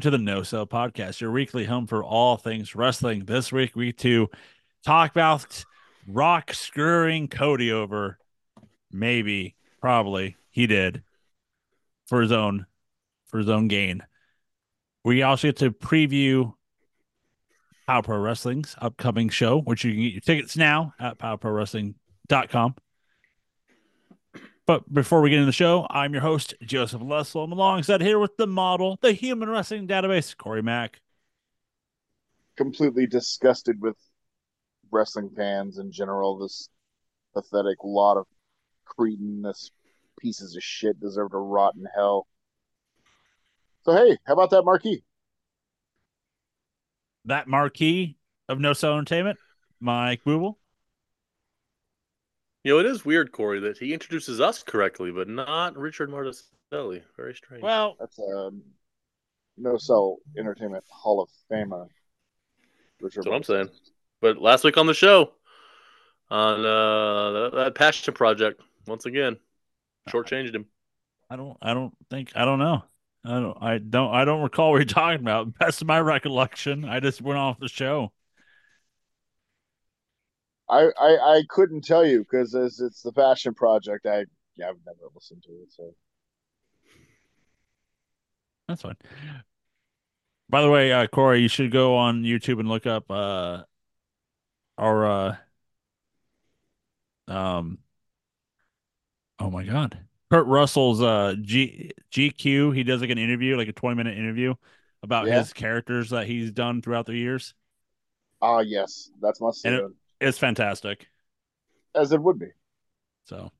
Welcome to the No Sell Podcast, your weekly home for all things wrestling. This week, we to talk about Rock screwing Cody over. Maybe, probably, he did for his own for his own gain. We also get to preview Power Pro Wrestling's upcoming show, which you can get your tickets now at powerprowrestling.com. But before we get into the show, I'm your host, Joseph Lessel. I'm alongside here with the model, the Human Wrestling Database, Corey Mack. Completely disgusted with wrestling fans in general. This pathetic lot of cretinous pieces of shit deserve to rot in hell. So hey, how about that marquee? That marquee of No Sell Entertainment, Mike Booble. You know, it is weird, Corey, that he introduces us correctly, but not Richard Marticelli. Very strange. Well, That's a um, no sell entertainment Hall of Famer. Richard That's what I'm saying. But last week on the show, on uh, that, that passion project, once again, shortchanged him. I don't I don't think I don't know. I don't I don't I don't recall what you're talking about. Best of my recollection. I just went off the show. I, I I couldn't tell you because it's, it's the fashion project. I yeah, I've never listened to it. So That's fine. By the way, uh, Corey, you should go on YouTube and look up uh our uh um oh my god. Kurt Russell's uh G GQ. He does like an interview, like a 20 minute interview about Yeah. his characters that he's done throughout the years. ah yes, that's my. And it- been It's fantastic. as it would be. So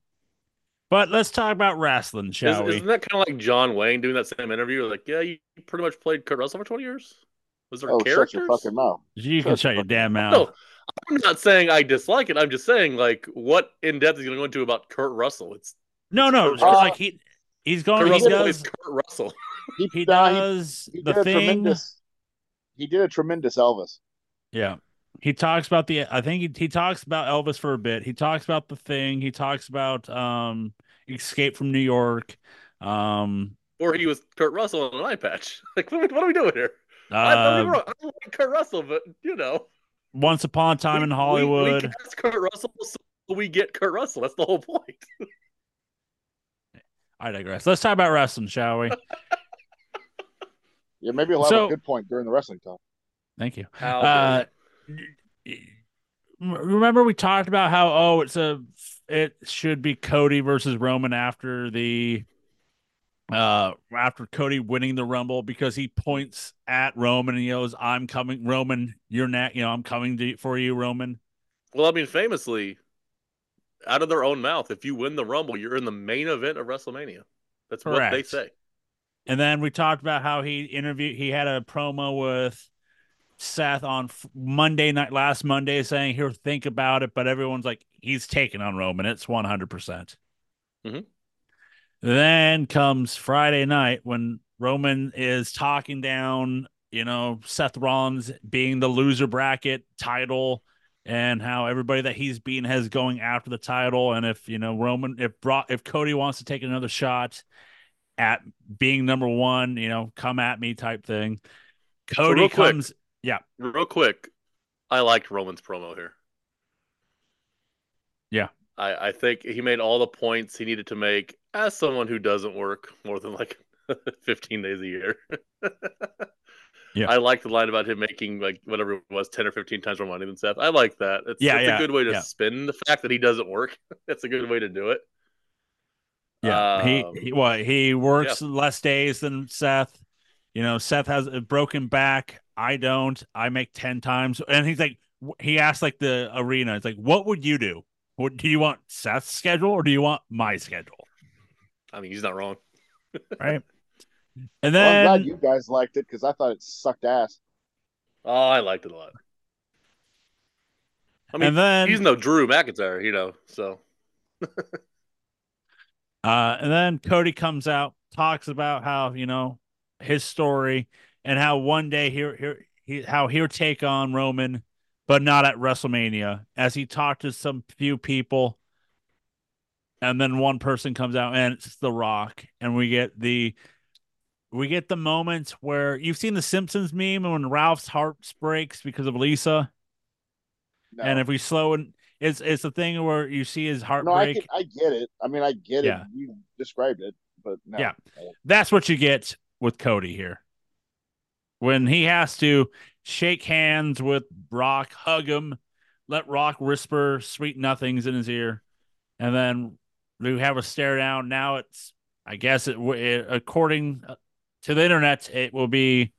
but let's talk about wrestling, shall Is, we? Isn't that kind of like John Wayne doing that same interview? Like, yeah, you pretty much played Kurt Russell for 20 years. Was there Oh, shut your fucking mouth. You can Shut shut your the fuck damn No, mouth. I'm not saying I dislike it. I'm just saying, like, what in depth is going to go into about Kurt Russell? It's No, no, it's Russell. like he he's going. Kurt He Russell does. plays Kurt Russell. He, He nah, he- does he the thing. He did a tremendous Elvis. Yeah. He talks about the I think he, he talks about Elvis for a bit. He talks about the thing. He talks about um Escape from New York. Um Or he was Kurt Russell on an eye patch. Like, what, what are we doing here? I, don't get me uh, wrong, I don't like Kurt Russell, but you know, Once Upon a Time we- in Hollywood. We, cast Kurt Russell, so we get Kurt Russell. That's the whole point. I digress. Let's talk about wrestling, shall we? Yeah, maybe he'll have So- a good point during the wrestling talk. Thank you. How Uh, remember we talked about how oh it's a it should be Cody versus Roman after the uh after Cody winning the Rumble because he points at Roman and he goes I'm coming Roman you're not you know I'm coming to, for you Roman Well, I mean, famously, out of their own mouth, if you win the Rumble, you're in the main event of WrestleMania. That's what they say. and then we talked about how he interviewed he had a promo with Seth on f- Monday night last Monday saying he'll think about it but everyone's like he's taking on Roman it's 100% Mhm. Then comes Friday night when Roman is talking down, you know, Seth Rollins being the loser bracket title and how everybody that he's beaten has going after the title. And if, you know, Roman, if Brock, if Cody wants to take another shot at being number one, you know, come at me type thing. Cody real quick- comes, Real quick, I liked Roman's promo here. Yeah. I, I think he made all the points he needed to make as someone who doesn't work more than like 15 days a year. Yeah. I like the line about him making like whatever it was, 10 or 15 times more money than Seth. I like that. It's, Yeah, it's yeah, a good way to yeah. spin the fact that he doesn't work. It's a good way to do it. Yeah, Um, he what he works less days than Seth. You know, Seth has a broken back. I don't. I make ten times, and he's like, he asked like the arena. It's like, what would you do? What do you want Seth's schedule or do you want my schedule? I mean, he's not wrong. Right. And Well, I'm then glad you guys liked it because I thought it sucked ass. Oh, I liked it a lot. I mean, and then he's no Drew McIntyre, you know. So Uh, and then Cody comes out, talks about how you know his story and how one day here here he how he'll take on Roman, but not at WrestleMania. As he talked to some few people, and then one person comes out and it's The Rock, and we get the we get the moments where you've seen the Simpsons meme when Ralph's heart breaks because of Lisa, No, and if we slow and it's it's the thing where you see his heartbreak. no, I, I get it. I mean, I get Yeah. it. You described it, but no. Yeah. That's what you get with Cody here. When he has to shake hands with Rock, hug him, let Rock whisper sweet nothings in his ear, and then we have a stare down. Now it's, I guess it, it according uh, to the internet, it will be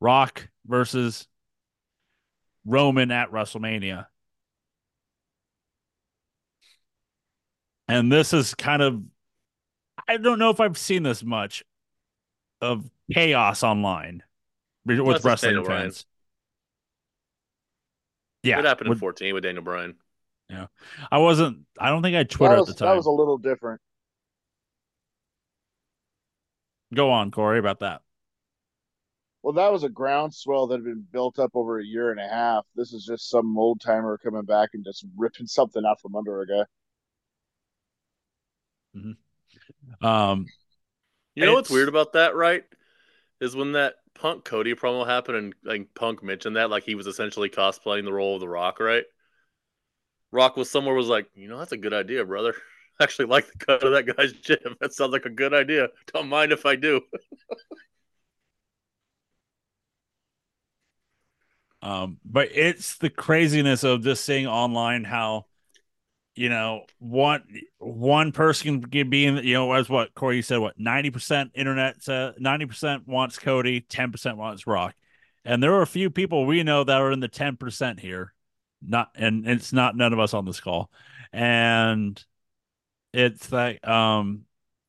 Rock versus Roman at WrestleMania. And this is kind of, I don't know if I've seen this much of chaos online with That's wrestling Daniel Bryan. fans. Yeah, what happened in 14 with Daniel Bryan. Yeah, I wasn't. I don't think I had Twitter was, at the time. That was a little different. Go on, Corey, about that. Well, that was a groundswell that had been built up over a year and a half. This is just some old timer coming back and just ripping something out from under a guy. Um, You know what's weird about that, right? Is when that Punk Cody promo happened and like Punk mentioned that like he was essentially cosplaying the role of The Rock, right? Rock was somewhere was like, you know, that's a good idea, brother. I actually like the cut of that guy's gym. That sounds like a good idea. Don't mind if I do. Um, but it's the craziness of just seeing online how, you know, one one person can be in, you know, as what Corey said, what ninety percent internet, ninety percent wants Cody, ten percent wants Rock, and there are a few people we know that are in the ten percent here, not, and it's not none of us on this call, and it's that um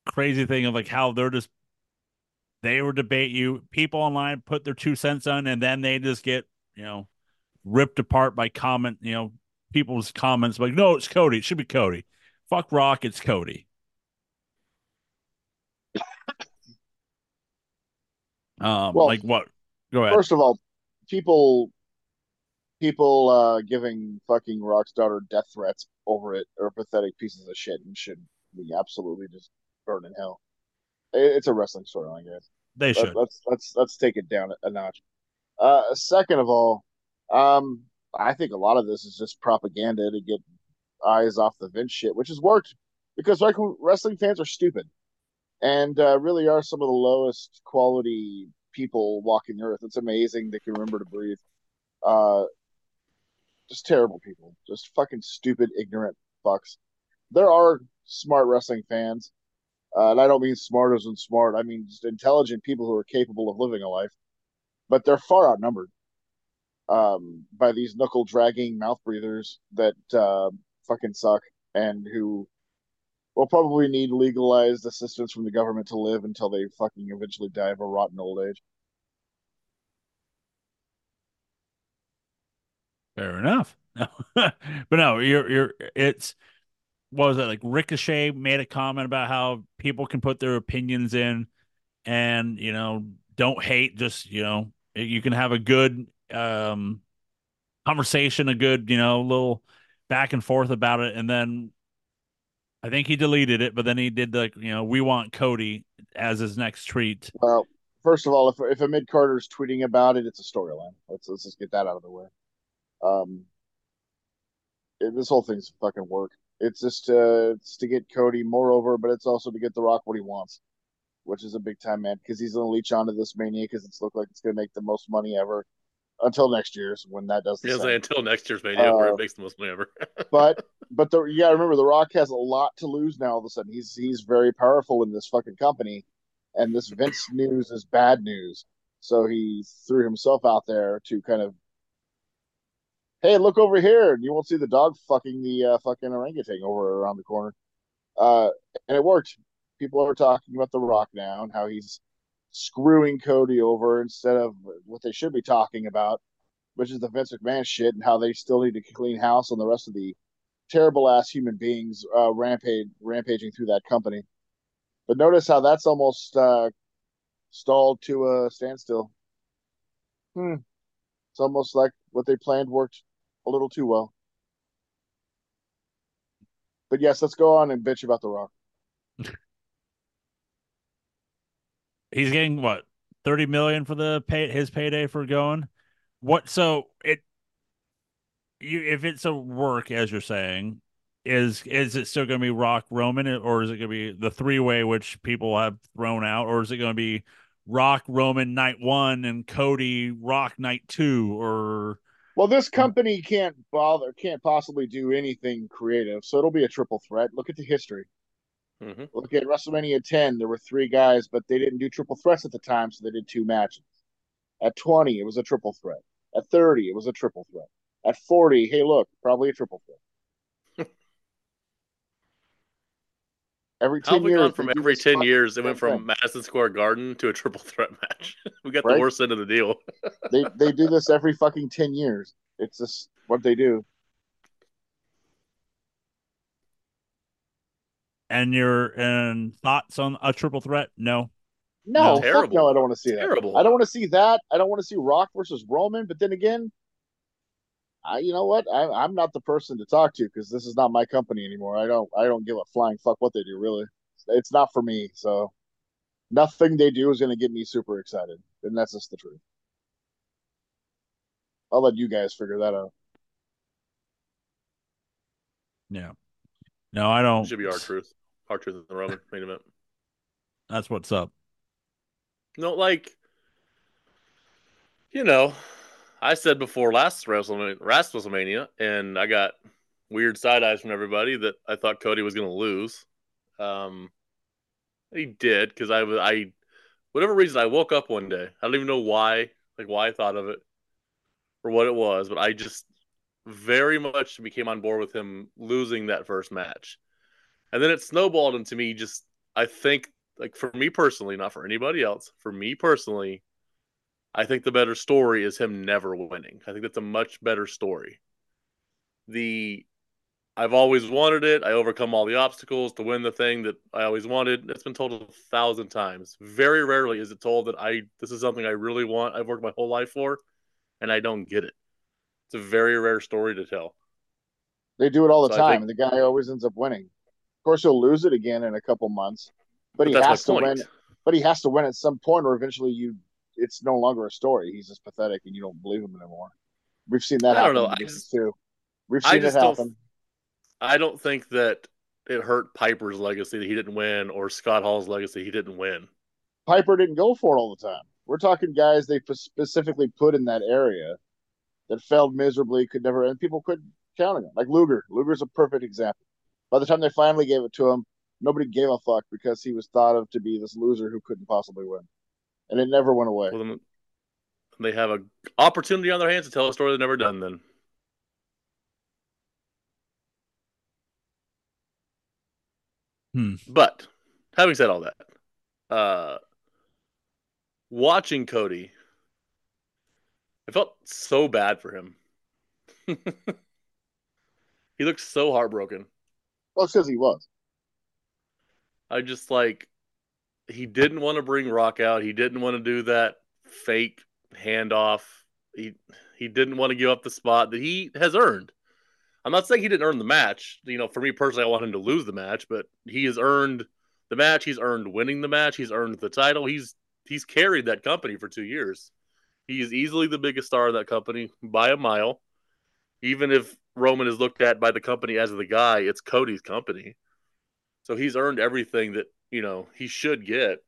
crazy thing of like how they're just they will debate you. People online put their two cents on, and then they just get you know ripped apart by comment. You know, people's comments like, "No, it's Cody. It should be Cody. Fuck Rock. It's Cody." Um, Well, like what? Go ahead. First of all, people people uh giving fucking Rock's daughter death threats over it are pathetic pieces of shit and should be absolutely just burned in hell. It's a wrestling storyline, guys. they should. Let's let's let's take it down a notch. Uh, second of all, um, I think a lot of this is just propaganda to get eyes off the Vince shit, which has worked because wrestling fans are stupid and uh, really are some of the lowest quality people walking the earth. It's amazing they can remember to breathe. Uh, just terrible people, just fucking stupid, ignorant fucks. There are smart wrestling fans, uh, and I don't mean smart as in smart. I mean just intelligent people who are capable of living a life, but they're far outnumbered um, by these knuckle dragging mouth breathers that uh, fucking suck and who will probably need legalized assistance from the government to live until they fucking eventually die of a rotten old age. Fair enough. but no, you're you're it's what was it like Ricochet made a comment about how people can put their opinions in and you know don't hate just you know you can have a good um conversation a good you know little back and forth about it and then I think he deleted it but then he did the you know we want Cody as his next treat Well, first of all, if if a mid carder's tweeting about it, it's a storyline. Let's let's just get that out of the way. Um, it- this whole thing's fucking work. It's just uh, it's to get Cody more over, but it's also to get The Rock what he wants, which is a big time man because he's gonna leech onto this mania because it's look like it's gonna make the most money ever until next year's when that does the Yeah, say until next year's Mania, where Uh, it makes the most money ever. but but the gotta remember the Rock has a lot to lose now. All of a sudden, he's he's very powerful in this fucking company, and this Vince news is bad news. So he threw himself out there to kind of, hey, look over here, and you won't see the dog fucking the uh, fucking orangutan over around the corner. Uh, and it worked. People are talking about the Rock now and how he's screwing Cody over instead of what they should be talking about, which is the Vince McMahon shit and how they still need to clean house on the rest of the terrible ass human beings uh, rampage rampaging through that company. But notice how that's almost uh, stalled to a standstill. Hmm. It's almost like what they planned worked a little too well. But yes, let's go on and bitch about the Rock. he's getting what thirty million for the pay his payday for going. What so it you if it's a work as you're saying, is is it still going to be Rock Roman or is it going to be the three way which people have thrown out, or is it going to be Rock Roman night one and Cody Rock night two, or well, this company can't bother, can't possibly do anything creative, so it'll be a triple threat. Look at the history. Mm-hmm. Look at WrestleMania 10. There were three guys, but they didn't do triple threats at the time, so they did two matches. At 20, it was a triple threat. At 30, it was a triple threat. At 40, hey, look, probably a triple threat. every 10 years. From every 10 years, it went from. Madison Square Garden to a triple threat match. we got right? the worst end of the deal. they, they do this every fucking 10 years. It's just what they do. And your and thoughts on a triple threat? No. No, no, terrible. no, I don't want to see that. Terrible. I don't want to see that. I don't want to see Rock versus Roman. But then again, I, you know what? I, am not the person to talk to because this is not my company anymore. I don't, I don't give a flying fuck what they do. Really, it's not for me. So nothing they do is going to get me super excited, and that's just the truth. I'll let you guys figure that out. Yeah. No, I don't. It should be Our truth in the Roman main event. That's what's up. No, like, you know, I said before last WrestleMania, last WrestleMania, and I got weird side eyes from everybody that I thought Cody was going to lose. Um, he did because I was I, whatever reason, I woke up one day. I don't even know why, like why I thought of it or what it was, but I just very much became on board with him losing that first match. And then it snowballed into me just I think like for me personally, not for anybody else, for me personally, I think the better story is him never winning. I think that's a much better story. The I've always wanted it. I overcome all the obstacles to win the thing that I always wanted. It's been told a thousand times. Very rarely is it told that I this is something I really want. I've worked my whole life for, and I don't get it. It's a very rare story to tell. They do it all the so time, think, and the guy always ends up winning. Course, he'll lose it again in a couple months, but, but he has to point. win. But he has to win at some point, or eventually you, it's no longer a story. He's just pathetic, and you don't believe him anymore. We've seen that I happen don't know. Just, too. We've seen it happen. I don't think that it hurt Piper's legacy that he didn't win, or Scott Hall's legacy he didn't win. Piper didn't go for it all the time. We're talking guys they specifically put in that area that failed miserably, could never, and people couldn't count on him. Like Luger. Luger's a perfect example. By the time they finally gave it to him, nobody gave a fuck because he was thought of to be this loser who couldn't possibly win, and it never went away. Well, they have an opportunity on their hands to tell a story they've never done. Then. Hmm. But having said all that, uh, watching Cody I felt so bad for him. he looked so heartbroken. Well, it's because he was. I just like he didn't want to bring Rock out. He didn't want to do that fake handoff. He he didn't want to give up the spot that he has earned. I'm not saying he didn't earn the match. You know, for me personally, I want him to lose the match, but he has earned the match. He's earned winning the match. He's earned the title. He's he's carried that company for two years. He is easily the biggest star of that company by a mile. Even if Roman is looked at by the company as the guy, it's Cody's company. So he's earned everything that, you know, he should get.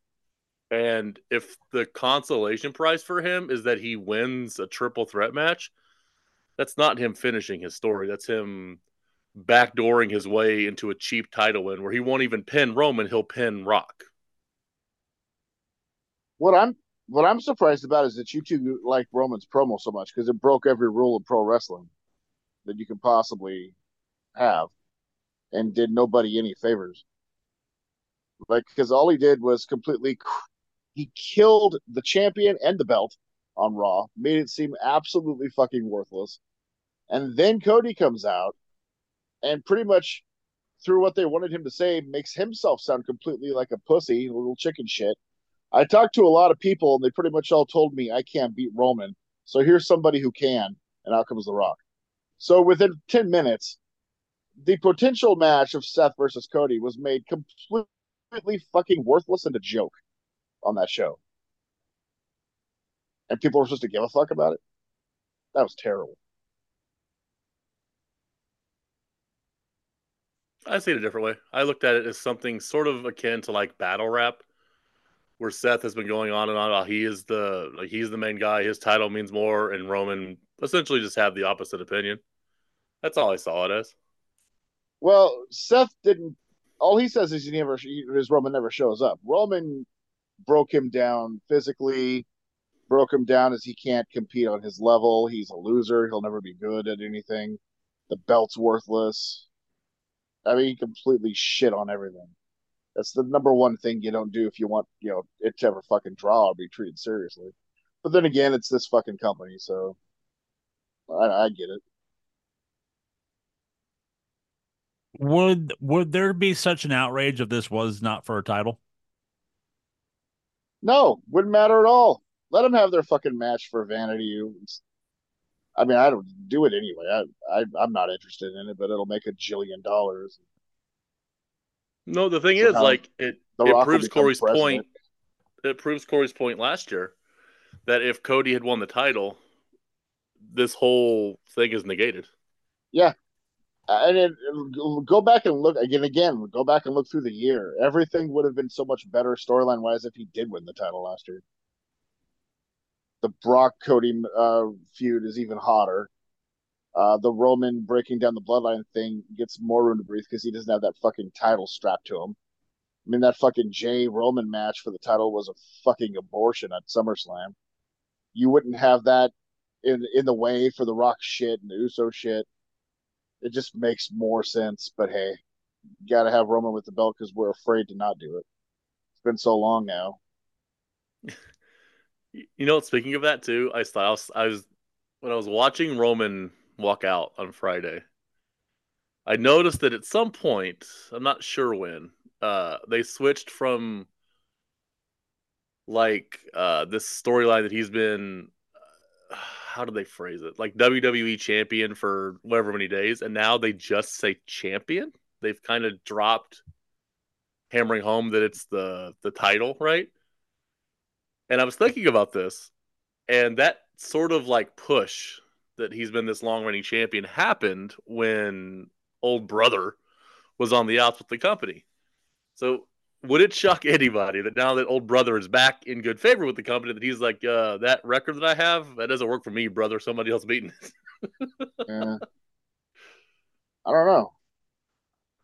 And if the consolation prize for him is that he wins a triple threat match, that's not him finishing his story. That's him backdooring his way into a cheap title win where he won't even pin Roman, he'll pin Rock. What I'm what I'm surprised about is that you two like Roman's promo so much because it broke every rule of pro wrestling that you can possibly have, and did nobody any favors. Like because all he did was completely he killed the champion and the belt on Raw, made it seem absolutely fucking worthless, and then Cody comes out and pretty much through what they wanted him to say makes himself sound completely like a pussy, little chicken shit I talked to a lot of people, and they pretty much all told me I can't beat Roman. So here's somebody who can, and out comes The Rock. So within 10 minutes, the potential match of Seth versus Cody was made completely fucking worthless and a joke on that show. and people were supposed to give a fuck about it. That was terrible. I see it a different way. I looked at it as something sort of akin to like battle rap, where Seth has been going on and on about he is the like he's the main guy, his title means more, and Roman essentially just have the opposite opinion. That's all I saw it as. Well, Seth didn't. All he says is he never his Roman never shows up. Roman broke him down physically, broke him down as he can't compete on his level. He's a loser. He'll never be good at anything. The belt's worthless. I mean, he completely shit on everything. That's the number one thing you don't do if you want, you know, it to ever fucking draw or be treated seriously. But then again, it's this fucking company, so I, I get it. Would would there be such an outrage if this was not for a title? No, wouldn't matter at all. Let them have their fucking match for vanity. I mean, I don't do it anyway. I, I I'm not interested in it, but it'll make a jillion dollars. No, the thing is, like it, it proves Corey's president. point. It proves Corey's point last year that if Cody had won the title, this whole thing is negated. Yeah, and it, go back and look again. Again, go back and look through the year. Everything would have been so much better storyline wise if he did win the title last year. The Brock Cody uh, feud is even hotter. Uh, the Roman breaking down the bloodline thing gets more room to breathe because he doesn't have that fucking title strapped to him. I mean, that fucking Jey Roman match for the title was a fucking abortion at SummerSlam. You wouldn't have that in in the way for the Rock shit and the Uso shit it just makes more sense. But hey, you got to have Roman with the belt because we're afraid to not do it. It's been so long now. You know, speaking of that too, I thought I was when I was watching Roman walk out on Friday. I noticed that at some point, I'm not sure when, uh, they switched from like uh, this storyline that he's been how do they phrase it? Like WWE champion for whatever many days, and now they just say champion. They've kind of dropped hammering home that it's the the title, right? And I was thinking about this, and that sort of like push that he's been this long running champion happened when old brother was on the outs with the company. So would it shock anybody that now that old brother is back in good favor with the company that he's like uh, that record that I have that doesn't work for me, brother. Somebody else beating it. yeah. I don't know.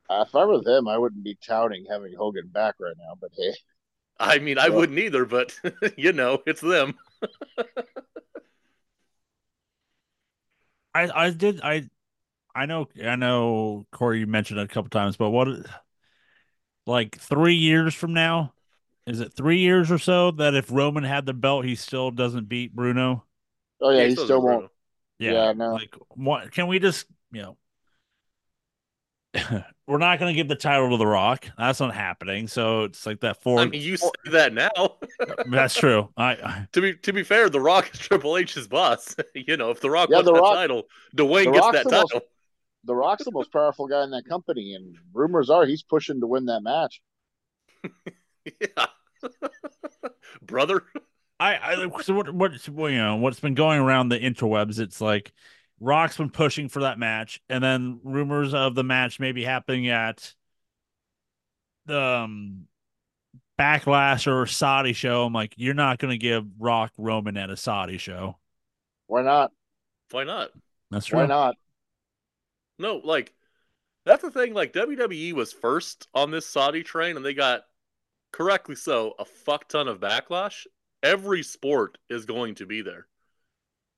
if I were them, I wouldn't be touting having Hogan back right now. But hey, I mean, I wouldn't either. But you know, it's them. I I did I I know I know Corey you mentioned it a couple times, but what like three years from now, is it three years or so that if Roman had the belt, he still doesn't beat Bruno? Oh yeah, he, he still won't. Yeah, yeah, no. Like, what? Can we just you know? we're not going to give the title to The Rock. That's not happening. So it's like that four. I mean, you say that now. That's true. I, I, to be to be fair, The Rock is Triple H's boss. you know, if The Rock yeah, wants the that Rock, title, Dwayne gets that title. Most, the Rock's the most powerful guy in that company, and rumors are he's pushing to win that match. yeah, brother. I, I so what what you know what's been going around the interwebs? It's like Rock's been pushing for that match, and then rumors of the match maybe happening at the um, Backlash or Saudi show. I'm like, you're not going to give Rock Roman at a Saudi show. Why not? Why not? That's true. Why not? No, like that's the thing. Like WWE was first on this Saudi train, and they got correctly so a fuck ton of backlash. Every sport is going to be there.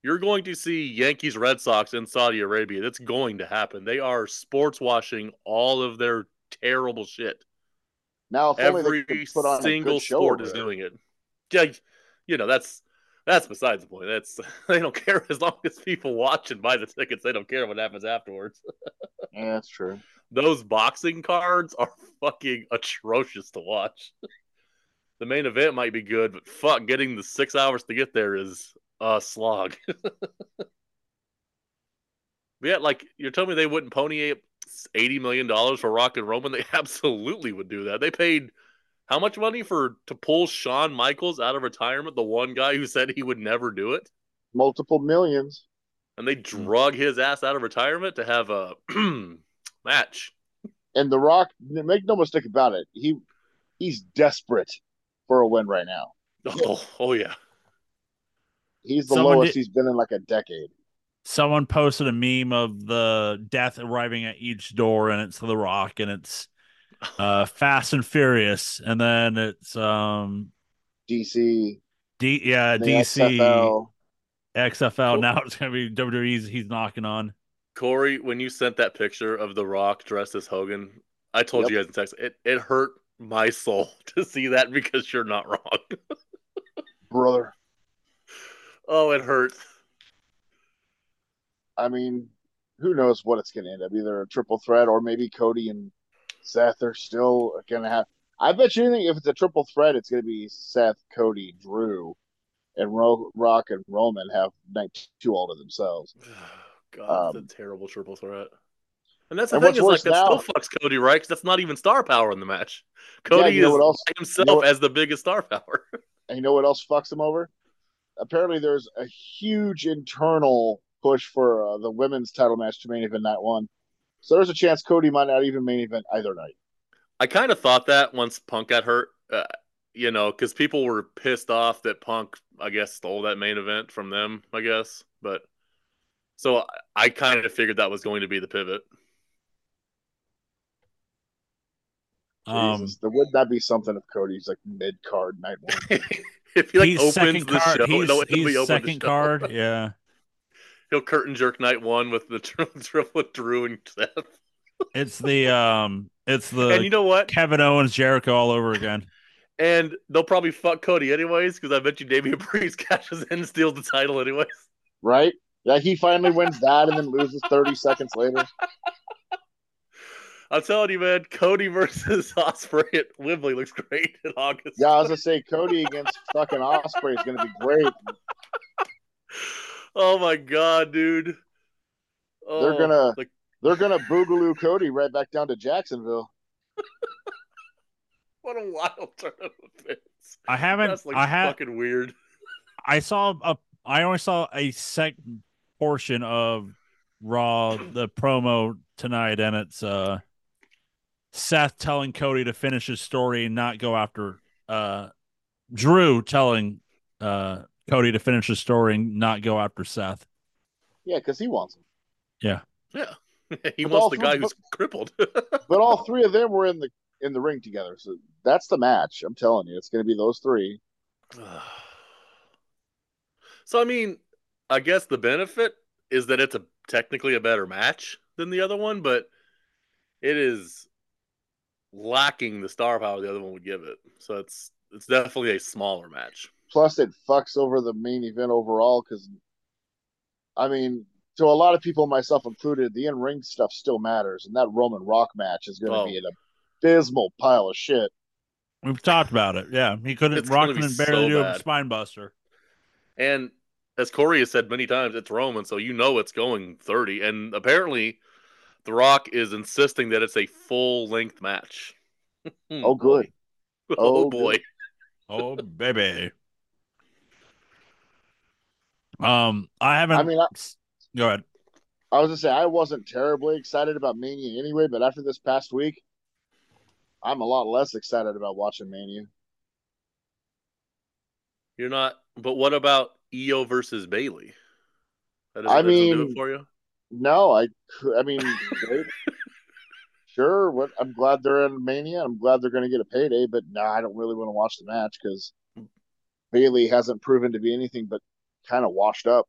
You're going to see Yankees, Red Sox in Saudi Arabia. That's going to happen. They are sports washing all of their terrible shit. Now, every single sport is doing it. Yeah, you know that's that's besides the point. That's they don't care as long as people watch and buy the tickets. They don't care what happens afterwards. yeah, that's true. Those boxing cards are fucking atrocious to watch. the main event might be good, but fuck, getting the six hours to get there is a slog. but yeah, like you're telling me they wouldn't pony eighty million dollars for Rock and Roman? They absolutely would do that. They paid How much money for to pull Shawn Michaels out of retirement? The one guy who said he would never do it, Multiple millions. and they drug his ass out of retirement to have a match. And The Rock, make no mistake about it, he he's desperate for a win right now. Oh, oh yeah. He's the Someone lowest did- he's been in like a decade. Someone posted a meme of the death arriving at each door, and it's The Rock, and it's uh, Fast and Furious, and then it's um, DC, D, yeah, DC, XFL. XFL. Cool. Now it's gonna be WWE's. He's knocking on. Corey, when you sent that picture of The Rock dressed as Hogan, I told Yep. you guys in text it, it hurt my soul to see that because you're not wrong. brother. oh, it hurt. I mean, who knows what it's going to end up? Either a triple threat or maybe Cody and Seth are still going to have. I bet you anything if it's a triple threat, it's going to be Seth, Cody, Drew, and Ro- Rock and Roman have night two all to themselves. God, that's Um, a terrible triple threat. And that's the and thing is like that now- still fucks Cody, right? Because that's not even star power in the match. Yeah, Cody you know is else? himself you know what- as the biggest star power. And you know what else fucks him over? Apparently, there's a huge internal push for uh, the women's title match to main event night one. So there's a chance Cody might not even main event either night. I kind of thought that once Punk got hurt, uh, you know, because people were pissed off that Punk, I guess, stole that main event from them. I guess, but so I, I kind of figured that was going to be the pivot. Um, Jesus, there would not be something if Cody's like mid card night one. if he like he's opens the card. show, He's, no, he'll he's open the second show. card. Yeah, He'll curtain jerk night one with the triple with Drew and Seth. it's the um, it's the and you know what? Kevin Owens Jericho all over again. And they'll probably fuck Cody anyways, because I bet you Damian Priest cashes in and steals the title anyways. right? Yeah, he finally wins that and then loses 30 seconds later. I'm telling you, man, Cody versus Ospreay at Wembley looks great in August. Yeah, I was gonna say Cody against fucking Ospreay is gonna be great. Oh my god, dude. Oh, They're gonna like they're gonna boogaloo Cody right back down to Jacksonville. what a wild turn of events. I haven't. That's like I have. fucking weird. I saw a. I only saw a second portion of Raw the promo tonight, and it's uh Seth telling Cody to finish his story and not go after uh Drew telling uh Cody to finish the story and not go after Seth. Yeah, because he wants him. Yeah. Yeah. he But wants the three- guy who's crippled. But all three of them were in the in the ring together, so that's the match. I'm telling you, it's gonna be those three. so I mean, I guess the benefit is that it's a technically a better match than the other one, but it is lacking the star power the other one would give it. So it's it's definitely a smaller match. Plus, it fucks over the main event overall because, I mean, to a lot of people, myself included, the in ring stuff still matters, and that Roman Rock match is going to Oh. be an abysmal pile of shit. We've talked about it. Yeah, he couldn't. It's gonna Rockman barely so do a bad. spine buster. And as Corey has said many times, it's Roman, so you know it's going 30. And apparently, The Rock is insisting that it's a full length match. Oh, good. Oh, Oh, boy. good. Oh baby. Um, I haven't. I mean, I, go ahead. I was gonna say I wasn't terribly excited about Mania anyway, but after this past week, I'm a lot less excited about watching Mania. You're not. But what about IYO versus Bayley? That doesn't, I that doesn't do mean- it for you. No, I, I mean, great. sure. What I'm glad they're in Mania. I'm glad they're going to get a payday, but no, I don't really want to watch the match because Bayley hasn't proven to be anything but kind of washed up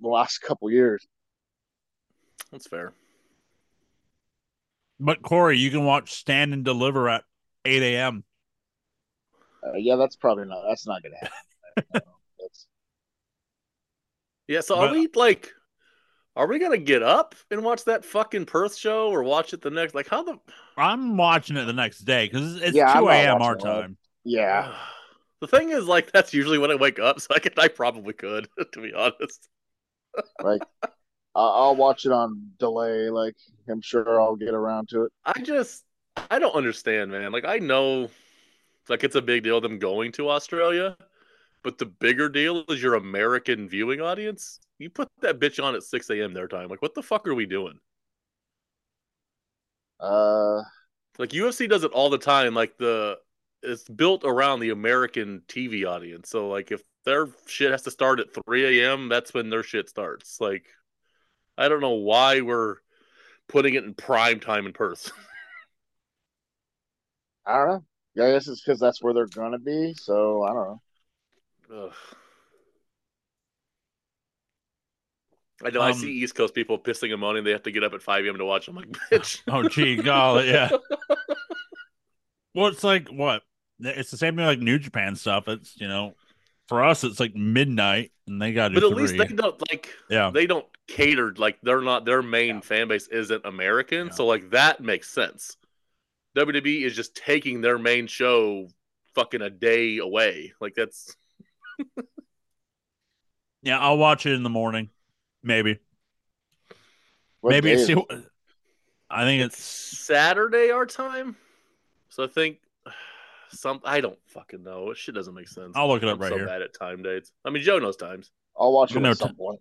the last couple years. That's fair. But Corey, you can watch Stand and Deliver at 8 a.m. Uh, yeah, that's probably not. That's not going to happen. Yeah. So But- are we like? Are we gonna get up and watch that fucking Perth show, or watch it the next? Like how the? I'm watching it the next day because it's Yeah, 2 a.m. our watching it. time. yeah, The thing is, like, that's usually when I wake up, so I could, I probably could, to be honest. like I'll watch it on delay. Like I'm sure I'll get around to it. I just, I don't understand, man. Like, I know, Like it's a big deal them going to Australia. But the bigger deal is your American viewing audience. You put that bitch on at 6 a.m. their time. Like, what the fuck are we doing? Uh, Like UFC does it all the time. Like the it's built around the American TV audience. So like if their shit has to start at 3 a.m., that's when their shit starts. Like I don't know why we're putting it in prime time in Perth. I don't know. Yeah, I guess it's because that's where they're gonna be. So I don't know. Ugh. I know I Um, see East Coast people pissing and moaning they have to get up at 5 a.m. to watch. I'm like, bitch. Oh, gee, golly, yeah. Well, it's like what? It's the same thing like New Japan stuff. It's you know, for us, it's like midnight, and they got to But do at least they don't like yeah, they don't cater like they're not their main fan base isn't American, Yeah. so like that makes sense. WWE is just taking their main show fucking a day away. Like that's yeah. I'll watch it in the morning, maybe. What maybe day it's. I think it's it's. Saturday our time. So I think some I don't fucking know. Shit doesn't make sense. I'll look it up I'm right so here. bad at time dates. I mean Joe knows times. I'll watch You it know, at some t- point.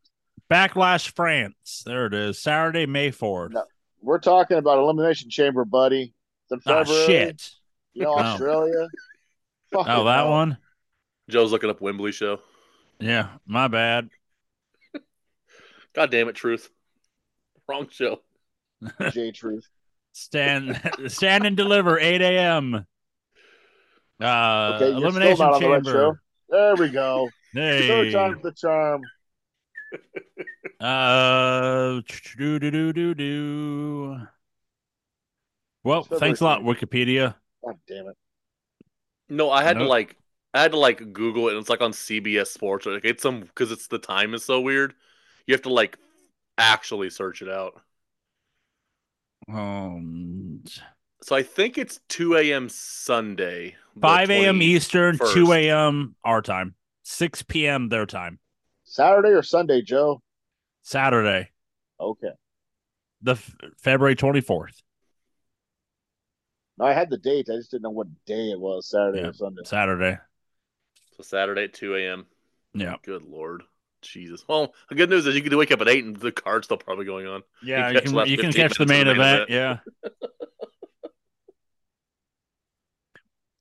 Backlash France. There it is. Saturday, May fourth. No. We're talking about Elimination Chamber, buddy. It's in Ah, February. shit. You know, Oh. Australia. Fucking Oh, that hell. one. Joe's looking up Wembley show. Yeah, my bad. God damn it, truth. Wrong show. J Truth. Stand, stand and deliver. Eight a.m. Uh, Okay, you're still elimination not on the right chamber. show. There we go. Hey. Third time's the charm. Uh, do do do do do. Well, February thanks a lot, 20th. Wikipedia. God damn it. No, I had to Nope. like I had to like Google it and it's like on CBS Sports. Like it's some because it's the time is so weird. You have to like actually search it out. Um, So I think it's 2 a.m. Sunday. five a.m. Eastern, 21st. two a.m. our time, six p.m. their time. Saturday or Sunday, Joe? Saturday, Okay. the f- February twenty fourth. No, I had the date. I just didn't know what day it was, Saturday Yeah. or Sunday. Saturday. So Saturday at 2 a.m. Yeah, Good lord. Jesus. Well, the good news is you can wake up at 8 and the card's still probably going on. yeah. You You can last you can catch the main of the main event. Yeah.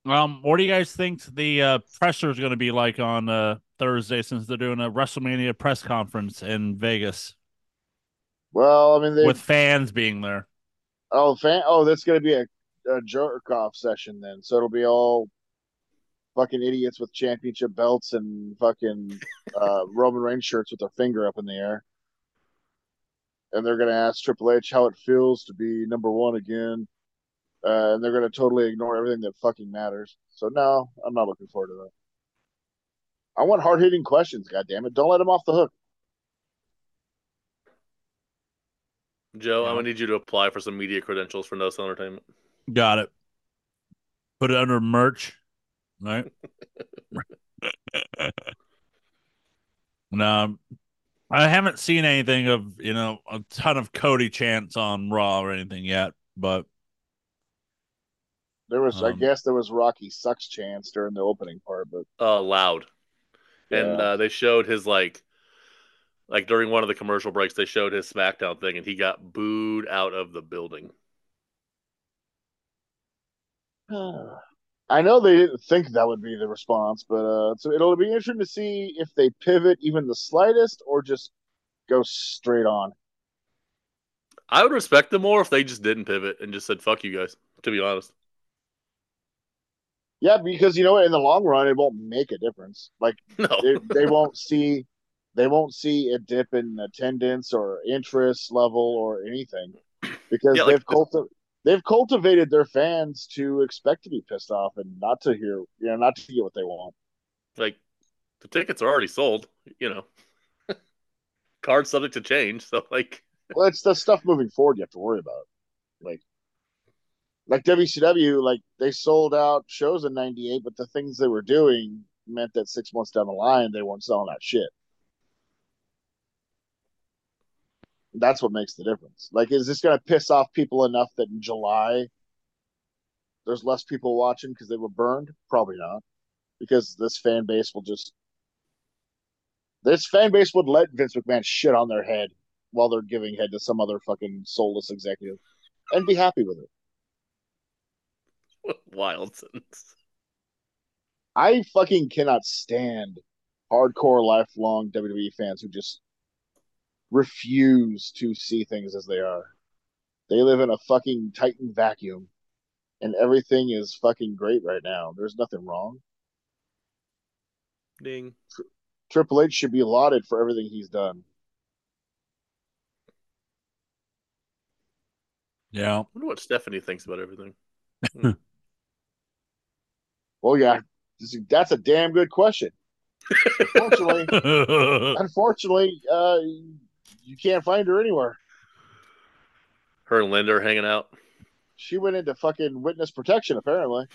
Um, what do you guys think the uh, presser is going to be like on uh, Thursday since they're doing a WrestleMania press conference in Vegas Well, I mean, they with fans being there? oh fan oh that's gonna be a, a jerk off session then. So it'll be all fucking idiots with championship belts and fucking uh, Roman Reigns shirts with their finger up in the air. And they're gonna ask Triple H how it feels to be number one again. Uh, and they're gonna totally ignore everything that fucking matters. So no, I'm not looking forward to that. I want hard hitting questions, God damn it! Don't let them off the hook. Joe, Yeah. I'm going to need you to apply for some media credentials for No Sell Entertainment. Got it. Put it under merch, right? no, I haven't seen anything of you know a ton of Cody chants on Raw or anything yet, but There was, I Um, guess, there was Rocky sucks chance during the opening part, but Uh, loud. And uh, they showed his like, like during one of the commercial breaks, they showed his SmackDown thing, and he got booed out of the building. I know they didn't think that would be the response, but uh, so it'll be interesting to see if they pivot even the slightest or just go straight on. I would respect them more if they just didn't pivot and just said "fuck you guys." To be honest, Yeah, because you know, in the long run, it won't make a difference. Like no. they, they won't see, they won't see a dip in attendance or interest level or anything because Yeah, they've culti- they've cultivated their fans to expect to be pissed off and not to hear, you know, not to get what they want. like the tickets are already sold. You know, cards subject to change. So like, Well, it's the stuff moving forward you have to worry about. Like, like WCW, like they sold out shows in '98, but the things they were doing meant that six months down the line they weren't selling that shit. That's what makes the difference. Like, is this going to piss off people enough that in July there's less people watching because they were burned? Probably not, because this fan base will just this fan base would let Vince McMahon shit on their head while they're giving head to some other fucking soulless executive and be happy with it. Wild sentence. I fucking cannot stand hardcore lifelong WWE fans who just refuse to see things as they are. They live in a fucking Titan vacuum and everything is fucking great right now. There's nothing wrong. Ding. Triple H should be lauded for everything he's done. Yeah. I wonder what Stephanie thinks about everything. Hmm. Well, yeah, that's a damn good question. Unfortunately, unfortunately, uh, you can't find her anywhere. Her and Linda are hanging out. She went into fucking witness protection, apparently.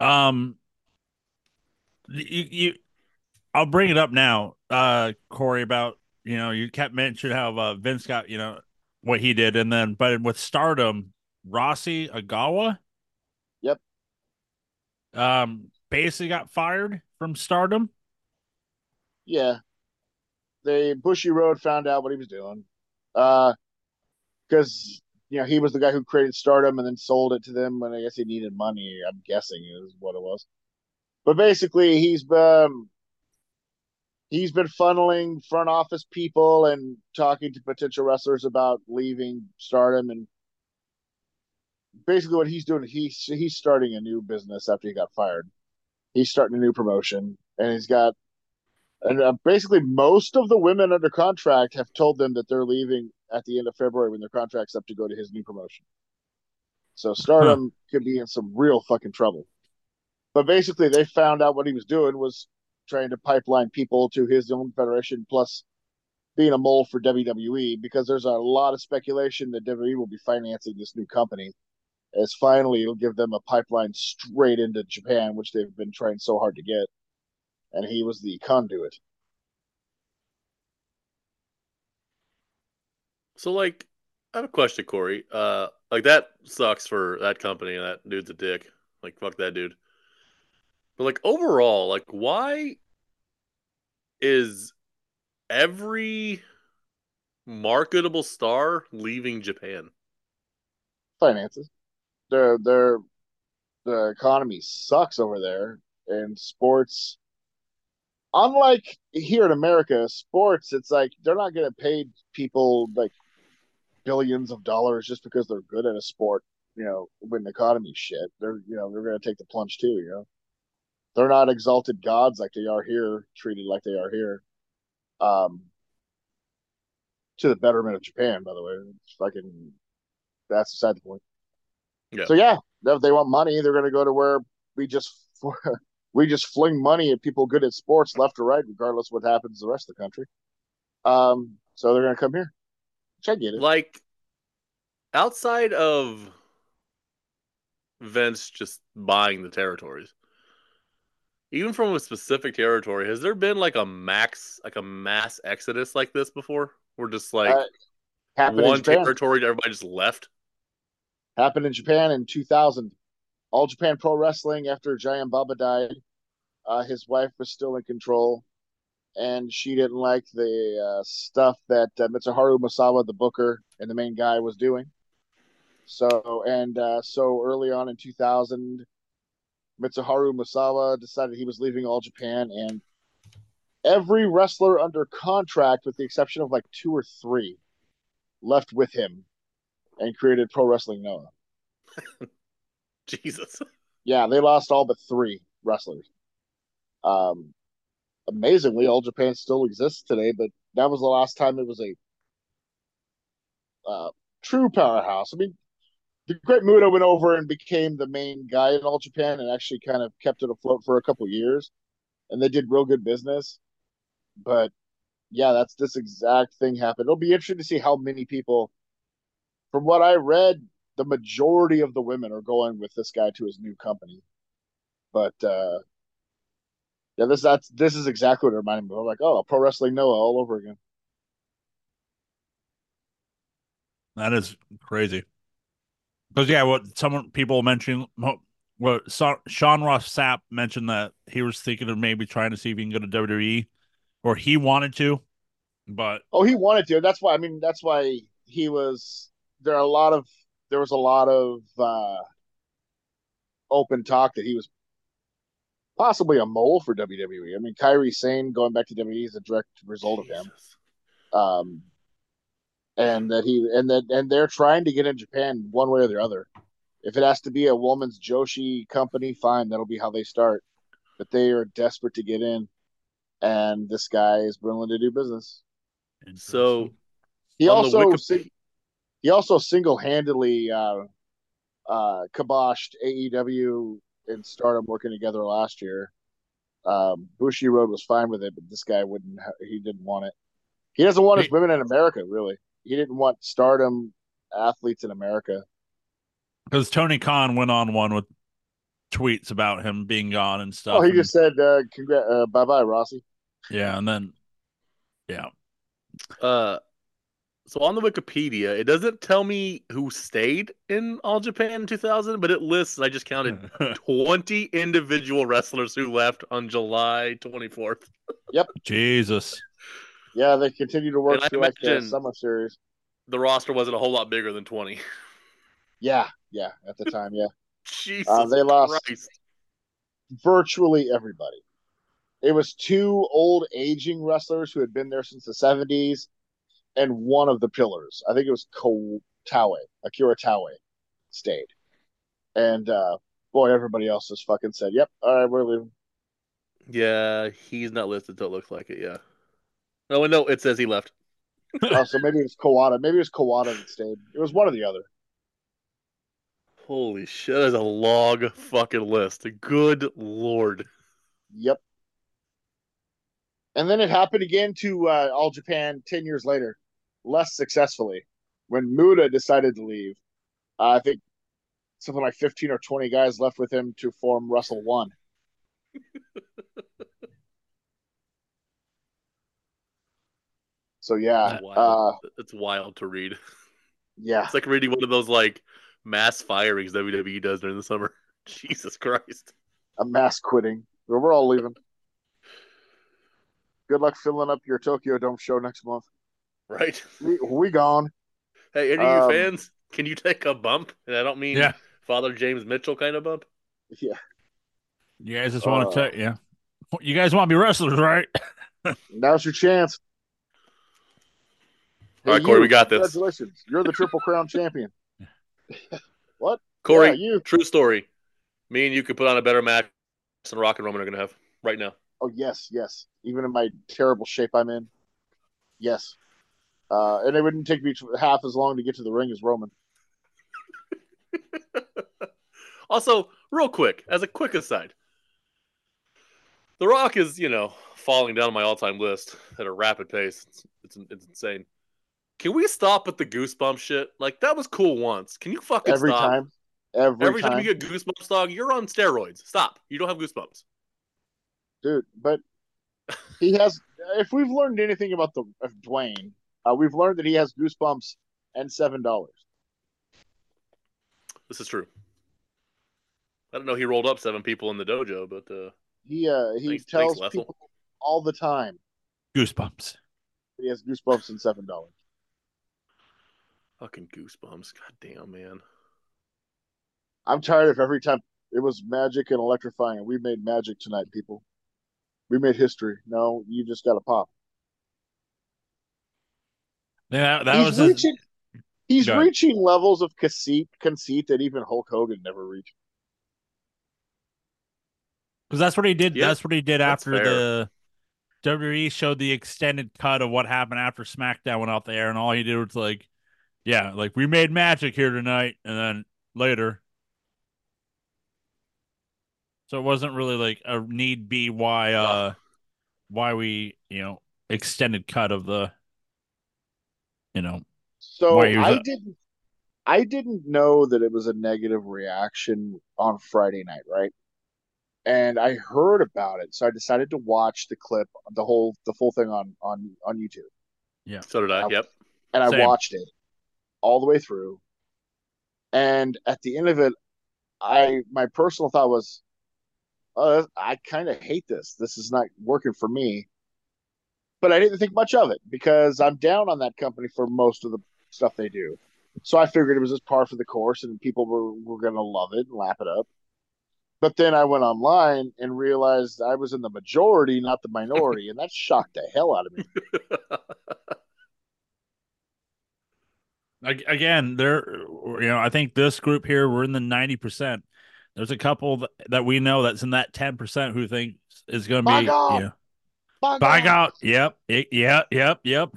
um, you, you, I'll bring it up now, uh, Corey, about you know you kept mentioning how uh, Vince got you know what he did, and then but with Stardom, Rossy Ogawa. Yep. um, basically got fired from Stardom. Yeah. They Bushiroad found out what he was doing. Uh because you know he was the guy who created Stardom and then sold it to them when I guess he needed money, I'm guessing is what it was. But basically he's been he's been funneling front office people and talking to potential wrestlers about leaving Stardom and basically what he's doing he's he's starting a new business after he got fired. He's starting a new promotion and he's got and uh, basically most of the women under contract have told them that they're leaving at the end of February when their contract's up to go to his new promotion. So Stardom could be in some real fucking trouble. But basically, they found out what he was doing was trying to pipeline people to his own federation, plus being a mole for WWE, because there's a lot of speculation that WWE will be financing this new company. As finally, it'll give them a pipeline straight into Japan, which they've been trying so hard to get. And he was the conduit. So, like, I have a question, Corey. Uh, like that sucks for that company. and That dude's a dick. Like, fuck that dude. But like overall, like, why is every marketable star leaving Japan? finances. Their their the economy sucks over there, and sports. Unlike here in America, sports it's like they're not to pay people like billions of dollars just because they're good at a sport. You know, when the economy's shit, they're you know they're to take the plunge too. You know, they're not exalted gods like they are here, treated like they are here. Um, to the betterment of Japan, by the way. It's fucking that's beside the point. Yeah. So yeah, if they want money, they're going to go to where we just we just fling money at people good at sports left or right, regardless what happens to the rest of the country. Um, so they're going to come here. Which I get it. Like, outside of Vince just buying the territories, even from a specific territory, has there been like a max, like a mass exodus like this before? Where just like Uh, one territory, everybody just left. happened in Japan in 2000. All Japan Pro Wrestling, after Giant Baba died, uh, his wife was still in control, and she didn't like the uh, stuff that uh, Mitsuharu Misawa, the booker and the main guy, was doing. So, and uh, so early on in 2000, Mitsuharu Misawa decided he was leaving All Japan, and every wrestler under contract, with the exception of like two or three, left with him and created Pro Wrestling Noah. Jesus. Yeah, they lost all but three wrestlers. Um, amazingly, All Japan still exists today, but that was the last time it was a uh, true powerhouse. I mean, the Great Muta went over and became the main guy in All Japan and actually kind of kept it afloat for a couple years, and they did real good business. But yeah, that's this exact thing happened. It'll be interesting to see how many people, from what I read, the majority of the women are going with this guy to his new company. But uh yeah, this that's this is exactly what it reminded me of. I'm like, oh, pro wrestling Noah all over again. That is crazy. Because yeah, what someone people mentioned, what Sean Ross Sapp mentioned that he was thinking of maybe trying to see if he can go to WWE, or he wanted to, but Oh, he wanted to. That's why. I mean, that's why he was. There are a lot of. There was a lot of uh, open talk that he was possibly a mole for WWE. I mean, Kairi Sane going back to WWE is a direct result of him. Um, and that he and that and they're trying to get in Japan one way or the other. If it has to be a woman's Joshi company, fine, that'll be how they start. But they are desperate to get in, and this guy is willing to do business. And so He also Wikip- sing- he also single handedly uh, uh, kiboshed AEW and Stardom working together last year. Um, Bushiroad was fine with it, but this guy wouldn't. Ha- he didn't want it. He doesn't want his women in America. Really, he didn't want Stardom athletes in America. because Tony Khan went on one with tweets about him being gone and stuff. Oh, he and- just said, uh, "Congrat, uh, bye bye, Rossy." yeah, and then yeah, Uh, so on the Wikipedia, it doesn't tell me who stayed in All Japan in 2000, but it lists. I just counted 20 individual wrestlers who left on July 24th. Yep. Jesus. Yeah, they continue to work through like the summer series. The roster wasn't a whole lot bigger than 20. Yeah, yeah, at the time, yeah. Jesus Uh, they lost- Christ. virtually everybody. It was two old aging wrestlers who had been there since the 70s and one of the pillars. I think it was Ko Taue, Akira Taue stayed. And uh boy, everybody else just fucking said, Yep, all right, we're leaving. Yeah, he's not listed, so it looks like it, yeah. No, no, it says he left. oh, so maybe it was Kawada. Maybe it was Kawada that stayed. It was one or the other. Holy shit, that's a long fucking list. Good lord. Yep. And then it happened again to uh, All Japan 10 years later, less successfully, when Muta decided to leave. Uh, I think something like 15 or 20 guys left with him to form Wrestle-1. so, yeah. That's Uh, wild. it's wild to read. yeah. It's like reading one of those like mass firings WWE does during the summer. Jesus Christ. A mass quitting. We're we're all leaving. Good luck filling up your Tokyo Dome show next month. Right? We, we gone. Hey, any Um, of you fans, can you take a bump? And I don't mean Yeah. Father James Mitchell kind of bump. Yeah. You guys just want Uh, to tell yeah. You guys want to be wrestlers, right? Now's your chance. All right, Corey, you, we got this. Congratulations. You're the Triple Crown champion. What? Corey, Yeah, you. true story. Me and you could put on a better match than Rock and Roman are going to have right now. Oh, yes, yes. Even in my terrible shape I'm in. Yes. Uh, and it wouldn't take me half as long to get to the ring as Roman. Also, real quick, as a quick aside, The Rock is, you know, falling down my all-time list at a rapid pace. It's, it's, it's insane. Can we stop with the goosebump shit? Like that was cool once. Can you fucking Every stop? time. Every, time Every time. time you get goosebumps, dog, you're on steroids. Stop. You don't have goosebumps. Dude, but he has. If we've learned anything about the of Dwayne, uh, we've learned that he has goosebumps and $7. This is true. I don't know. He rolled up seven people in the dojo, but uh, He, uh, he Thanks- tells thanks, people all the time Goosebumps. he has goosebumps and $7. Fucking goosebumps. God damn, man. I'm tired of every time it was magic and electrifying. We made magic tonight, people. We made history. No, you just got to pop. Yeah, that he's was his, reaching. He's Go ahead. reaching levels of conceit, conceit that even Hulk Hogan never reached. because that's what he did. Yeah, that's what he did that's after fair. the WWE showed the extended cut of what happened after SmackDown went off the air, and all he did was like, yeah, like we made magic here tonight, and then later. So it wasn't really like a need be why uh why we you know extended cut of the you know So Why I a- didn't. I didn't know that it was a negative reaction on Friday night, right? And I heard about it, so I decided to watch the clip, the whole, the full thing on on on YouTube. Yeah, so did I. I- Yep. and I Same. watched it. All the way through. And at the end of it, I my personal thought was, uh, I kind of hate this. This is not working for me. But I didn't think much of it because I'm down on that company for most of the stuff they do. So I figured it was just par for the course and people were, were going to love it and lap it up. But then I went online and realized I was in the majority, not the minority, and that shocked the hell out of me. Again, there, you know, I think this group here, we're in the 90%. There's a couple that we know that's in that 10% who think is going to be, Bug you know, bug out. Yep. It, yep. Yep. Yep.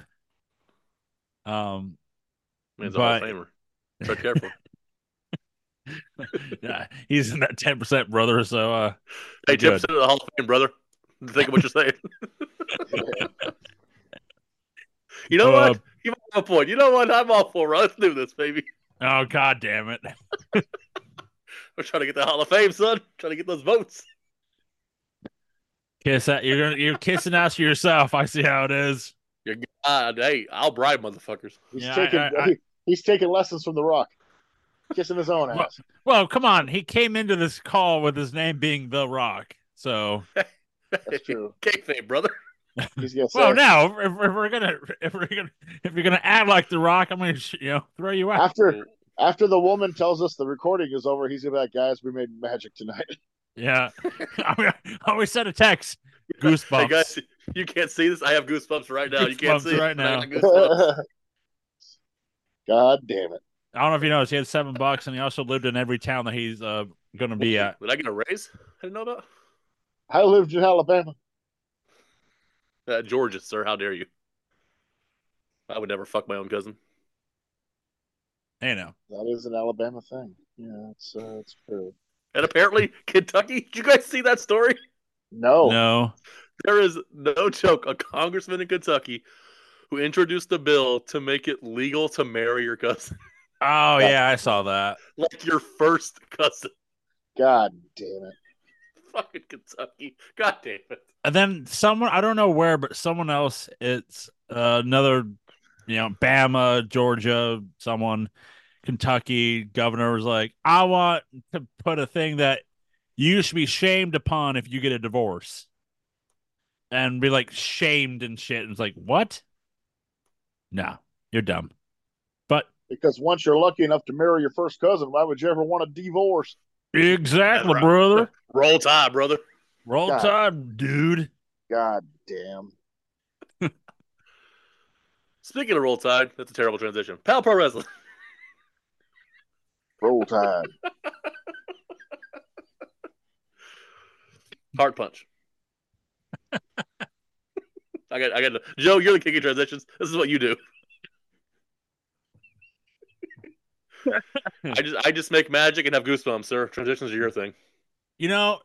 Um, Man's a Hall of Famer. Tread careful. yeah, he's in that ten percent, brother. So, uh, hey, ten percent of the Hall of Fame, brother. Think of what you're saying. you know uh, what? You might have a point. You know what? I'm all for it. Let's do this, baby. Oh God damn it! We're trying to get the Hall of Fame, son. Trying to get those votes. Kiss that. You're gonna you're kissing ass for yourself. I see how it is. You're God. Hey, I'll bribe motherfuckers. He's yeah, taking I, I, I, he's taking lessons from the Rock kissing his own ass. Well, well, come on. He came into this call with his name being The Rock. So that's true. Cake Kayfabe, brother. well, now if, if, we're gonna if we're gonna if you're gonna act like The Rock, I'm gonna you know throw you out. After after the woman tells us the recording is over, he's gonna be like, "Guys, we made magic tonight." Yeah, I always sent a text. Goosebumps. Hey guys, you can't see this. I have goosebumps right now. Goosebumps you can't see right now. God damn it! I don't know if you noticed, he had seven bucks, and he also lived in every town that he's uh, going to be at. Did I get a raise? I didn't know that. I lived in Alabama. Uh, Georgia, sir. How dare you? I would never fuck my own cousin. Hey, know. That is an Alabama thing. Yeah, it's uh, it's true. And apparently, Kentucky. Did you guys see that story? No. No. There is no joke. A congressman in Kentucky who introduced a bill to make it legal to marry your cousin. Oh yeah, I saw that. Like your first cousin. God damn it. Fucking Kentucky. God damn it. And then someone I don't know where, but someone else, it's uh, another you know, Bama, Georgia, someone, Kentucky governor was like, I want to put a thing that you should be shamed upon if you get a divorce. And be like shamed and shit. And it's like, what? No, you're dumb. But because once you're lucky enough to marry your first cousin, why would you ever want a divorce? Exactly, right. brother. Roll Tide, brother. Roll God. Tide, dude. God damn. Speaking of Roll Tide, that's a terrible transition. Power Pro Wrestling. Roll Tide. Heart punch. I got, I got. Joe, you're the king of transitions. This is what you do. I just I just make magic and have goosebumps, sir. Transitions are your thing. You know,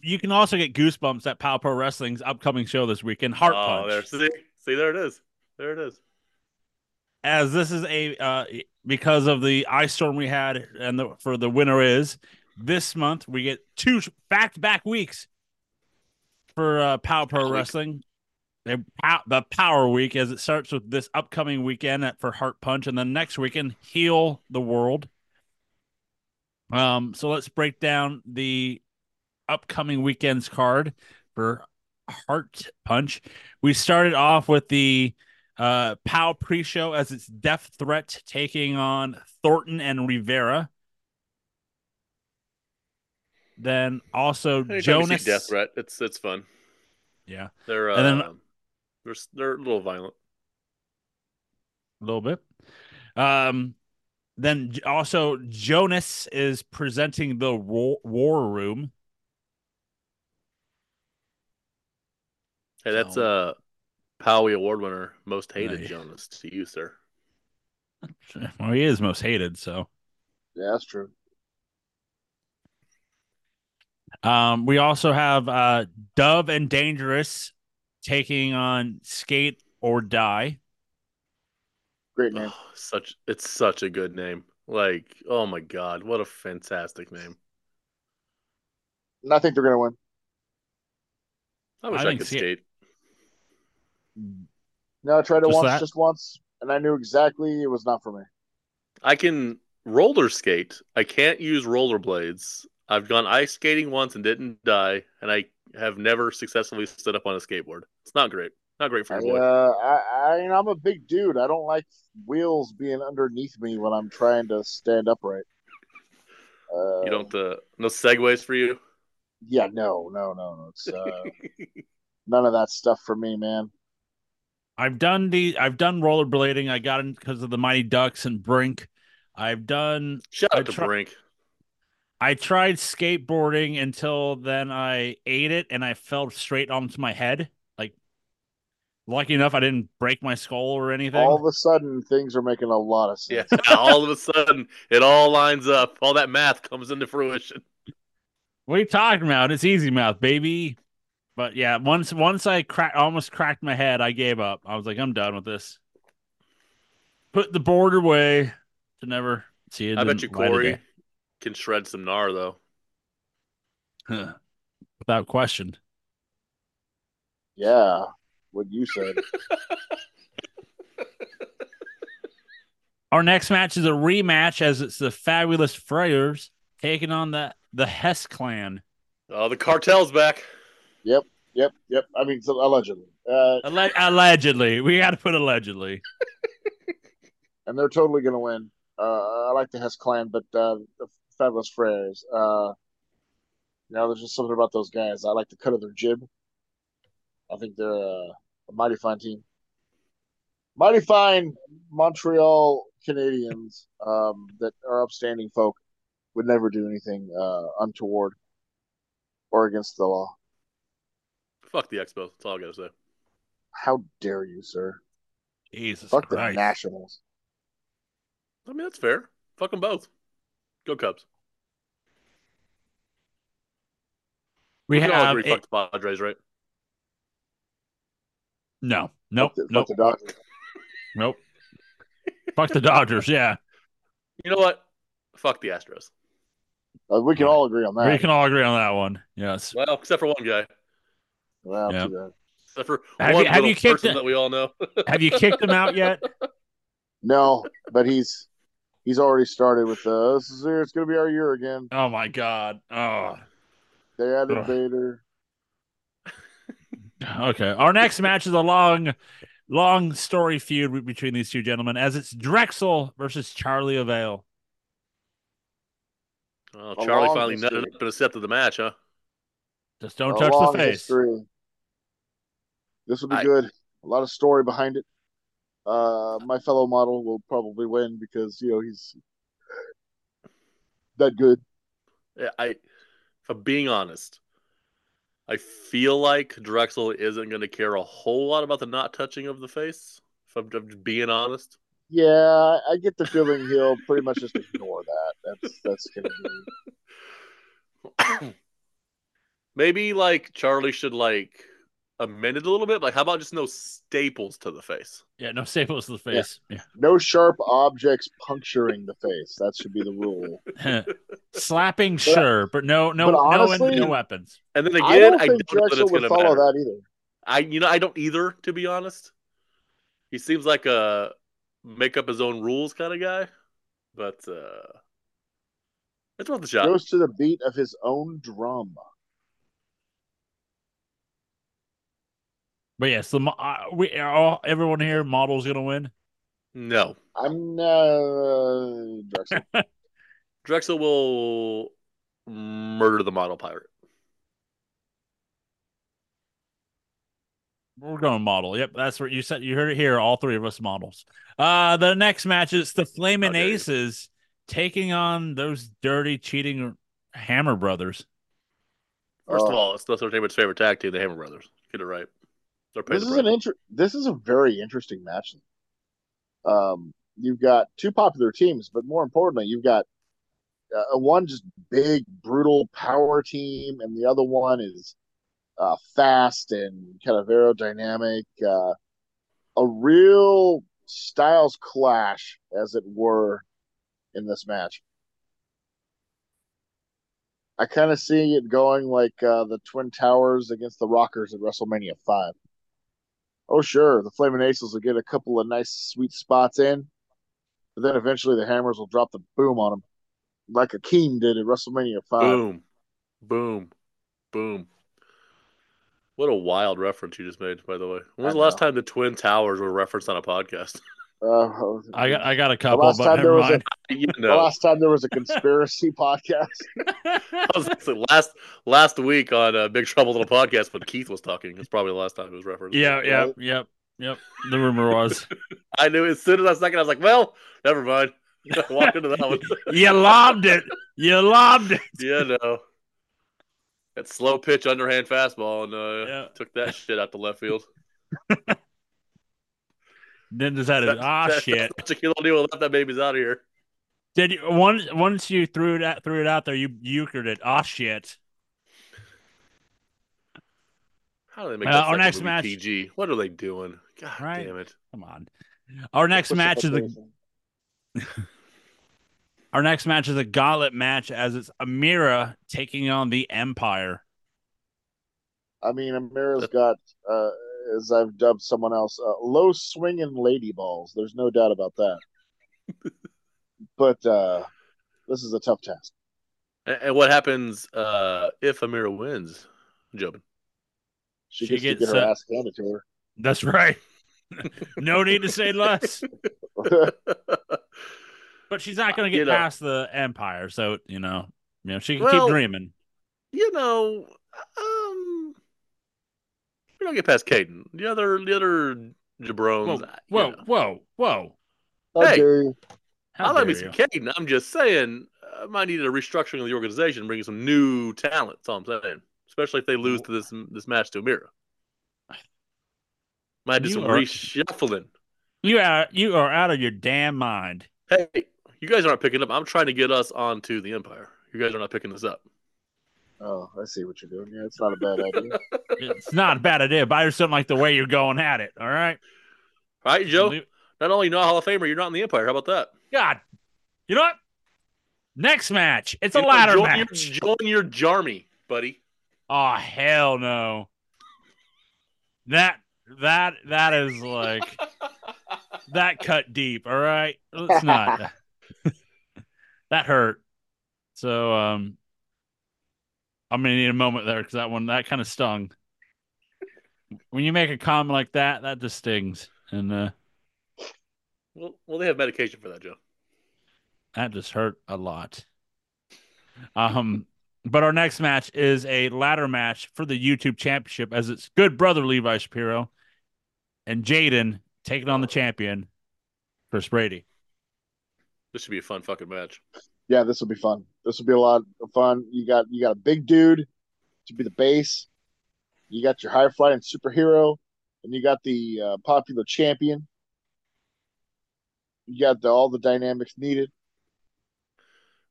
you can also get goosebumps at Power Pro Wrestling's upcoming show this weekend, Heart oh, Punch. There, see, see, there it is. There it is. As this is a uh, because of the ice storm we had, and the, for the winner is this month we get two back to back weeks for uh, Power Pro Wrestling the Power Week as it starts with this upcoming weekend at, for Heart Punch, and then next weekend Heal the World. Um, so let's break down the upcoming weekend's card for Heart Punch. We started off with the uh, POW pre-show as it's Death Threat taking on Thornton and Rivera. Then also Jonas Death Threat. It's it's fun. Yeah, they're uh, and then um, they're they're a little violent. A little bit. Um, then also Jonas is presenting the war war room. Hey, that's a uh, Powie Award winner, most hated Jonas to you, sir. Well, he is most hated, so yeah, that's true. Um, we also have uh, Dove and Dangerous taking on Skate or Die. Great name. Oh, such it's such a good name. Like, oh my god, what a fantastic name. And I think they're gonna win. I wish I, I could skate. No, I tried it just once, that? just once, and I knew exactly it was not for me. I can roller skate. I can't use rollerblades. I've gone ice skating once and didn't die, and I have never successfully stood up on a skateboard. It's not great. Not great for I, a boy. uh, I, I, I'm a big dude. I don't like wheels being underneath me when I'm trying to stand upright. Uh, you don't uh, no segues for you. Yeah, no, no, no, no. It's uh, none of that stuff for me, man. I've done the I've done rollerblading. I got in because of the Mighty Ducks and Brink. I've done Shout out I to try- Brink. I tried skateboarding until then I ate it and I fell straight onto my head. Like lucky enough I didn't break my skull or anything. All of a sudden, things are making a lot of sense. Yeah, sense. all of a sudden it all lines up. All that math comes into fruition. What are you talking about? It's easy mouth, baby. But yeah, once once I crack almost cracked my head, I gave up. I was like, I'm done with this. Put the board away to never see it. I bet you Corey day. Can shred some gnar though. Huh. Without question. Yeah, what you said. Our next match is a rematch as it's the fabulous Freyers taking on the the Hess clan. Oh, the cartel's back. Yep, yep. Yep. I mean, so allegedly, uh, Alle- allegedly. We got to put allegedly. and they're totally going to win. Uh, I like the Hess clan, but uh, the Fabulous Freyers. Uh, you know, there's just something about those guys. I like the cut of their jib. I think they're uh, a mighty fine team. Mighty fine Montreal Canadians um, that are upstanding folk would never do anything uh, untoward or against the law. Fuck the Expos. That's all I gotta say. How dare you, sir? Jesus Fuck the Christ. Nationals. I mean, that's fair. Fuck them both. Go Cubs. We can all have agree. a- Fuck the Padres, right? no, nope, Fuck the, nope, fuck the Dodgers. nope. Fuck the Dodgers. Yeah, You know what? Fuck the Astros. Uh, we can all agree on that. we can all agree on that one. Yes. Well, except for one guy. Well, Yeah. Except for Have one you- have little you kicked person it- that we all know. Have you kicked him out yet? No, but he's he's already started with the this is it's gonna be our year again. Oh my God. Oh. They added Ugh. Vader. Okay. Our next match is a long, long story feud between these two gentlemen, as it's Drexel versus Charlie Avail. Oh, A Charlie finally history. nutted up and accepted the match, huh? Just don't A touch the face. history. This will be I- good. A lot of story behind it. Uh, my fellow model will probably win because you know he's that good. Yeah, I, if I'm being honest, I feel like Drexel isn't going to care a whole lot about the not touching of the face. If I'm, I'm just being honest. Yeah, I I get the feeling he'll pretty much just ignore that. That's that's gonna be Maybe like Charlie should like amend it a little bit. Like, how about just no staples to the face? Yeah, no staples to the face. Yeah. no sharp objects puncturing the face. That should be the rule. Slapping, sure, but no, no, but honestly, no, no weapons. And then I again, don't I, think don't know that Drexel it's would follow matter. that either. I, you know, I don't either. To be honest, he seems like a make up his own rules kind of guy. But uh it's worth a shot. Goes to the beat of his own drum. But yes, the uh, we all everyone here model's gonna win. No, I'm uh, Drexel. Drexel will murder the model pirate. We're going model. Yep, that's what you said. You heard it here. All three of us models. Uh the next match is the Flamin' How you. Aces taking on those dirty cheating Hammer Brothers. First of Oh. all, it's Leslie Entertainment's favorite tag team, the Hammer Brothers. Get it right. This is an inter- This is a very interesting match. Um, you've got two popular teams, but more importantly, you've got uh, one just big, brutal power team, and the other one is uh, fast and kind of aerodynamic. Uh, a real styles clash, as it were, in this match. I kind of see it going like uh, the Twin Towers against the Rockers at WrestleMania 5. Oh, sure. The Flaming Aces will get a couple of nice, sweet spots in. But then eventually the hammers will drop the boom on them, like Akeem did at WrestleMania Five. Boom, boom, boom. What a wild reference you just made, by the way. When was the last time the Twin Towers were referenced on a podcast? Uh, I got I got a couple, last but time there never was a- mind. you the know, last time there was a conspiracy podcast. I was gonna say, last last week on uh, Big Trouble Little Podcast when Keith was talking. It's probably the last time it was referenced. yeah, yeah, Right? yep, yep. The rumor was I knew as soon as I second, I was like, well, never mind. I walked into that one. you lobbed it. You lobbed it. yeah, no. That slow pitch underhand fastball and uh, Yeah. took that shit out the left field. Then decided, ah, That- shit. That's a kilo deal. Let that baby's out of here. Did you once once you threw it out, threw it out there, you euchred it. Ah, shit. How do they make Uh, our next match- PG? What are they doing? God Right. damn it! Come on. Our next Push it match is up the our next match is a gauntlet match as it's Amira taking on the Empire. I mean, Amira's got, uh, as I've dubbed someone else, uh, low swinging lady balls. There's no doubt about that. but uh, this is a tough task. And, and what happens uh, if Amira wins, Jobin? She, She gets, to gets, get her uh, ass handed to her. That's right. no need to say less. But she's not going to You get know. past the Empire, so you know, you know, she can Well, keep dreaming. you know, um, we don't get past Caden. The other, the other jabrones. Whoa, uh, you whoa, know. whoa, whoa! How Hey. dare? How I love me some. Caden. I'm just saying, I might need a restructuring of the organization, bringing some new talent. That's all I'm saying. Especially if they lose to this this match to Amira. Might do You some are- reshuffling. You are you are out of your damn mind. Hey, you guys aren't picking up. I'm trying to get us onto the Empire. You guys are not picking this up. Oh, I see what you're doing. Yeah, it's not a bad idea. It's not a bad idea, but I just don't like the way you're going at it. All right, All right, Joe. Not only not a Hall of Famer, you're not in the Empire. How about that? God, you know what? Next match. It's a You know, ladder join match. Your, join your Jarmy, buddy. Oh hell no. That that that is like that cut deep. All right, let's not. that hurt. So um, I'm gonna need a moment there because that one that kind of stung. When you make a comment like that, that just stings, and uh, well, well, they have medication for that, Joe. that just hurt a lot. Um, but our next match is a ladder match for the YouTube Championship, as it's good brother Levi Shapiro and Jaden taking on the champion, Chris Brady. This should be a fun fucking match. Yeah, this will be fun. This will be a lot of fun. You got you got a big dude to be the base. You got your high flying superhero, and you got the uh, popular champion. You got the, all the dynamics needed.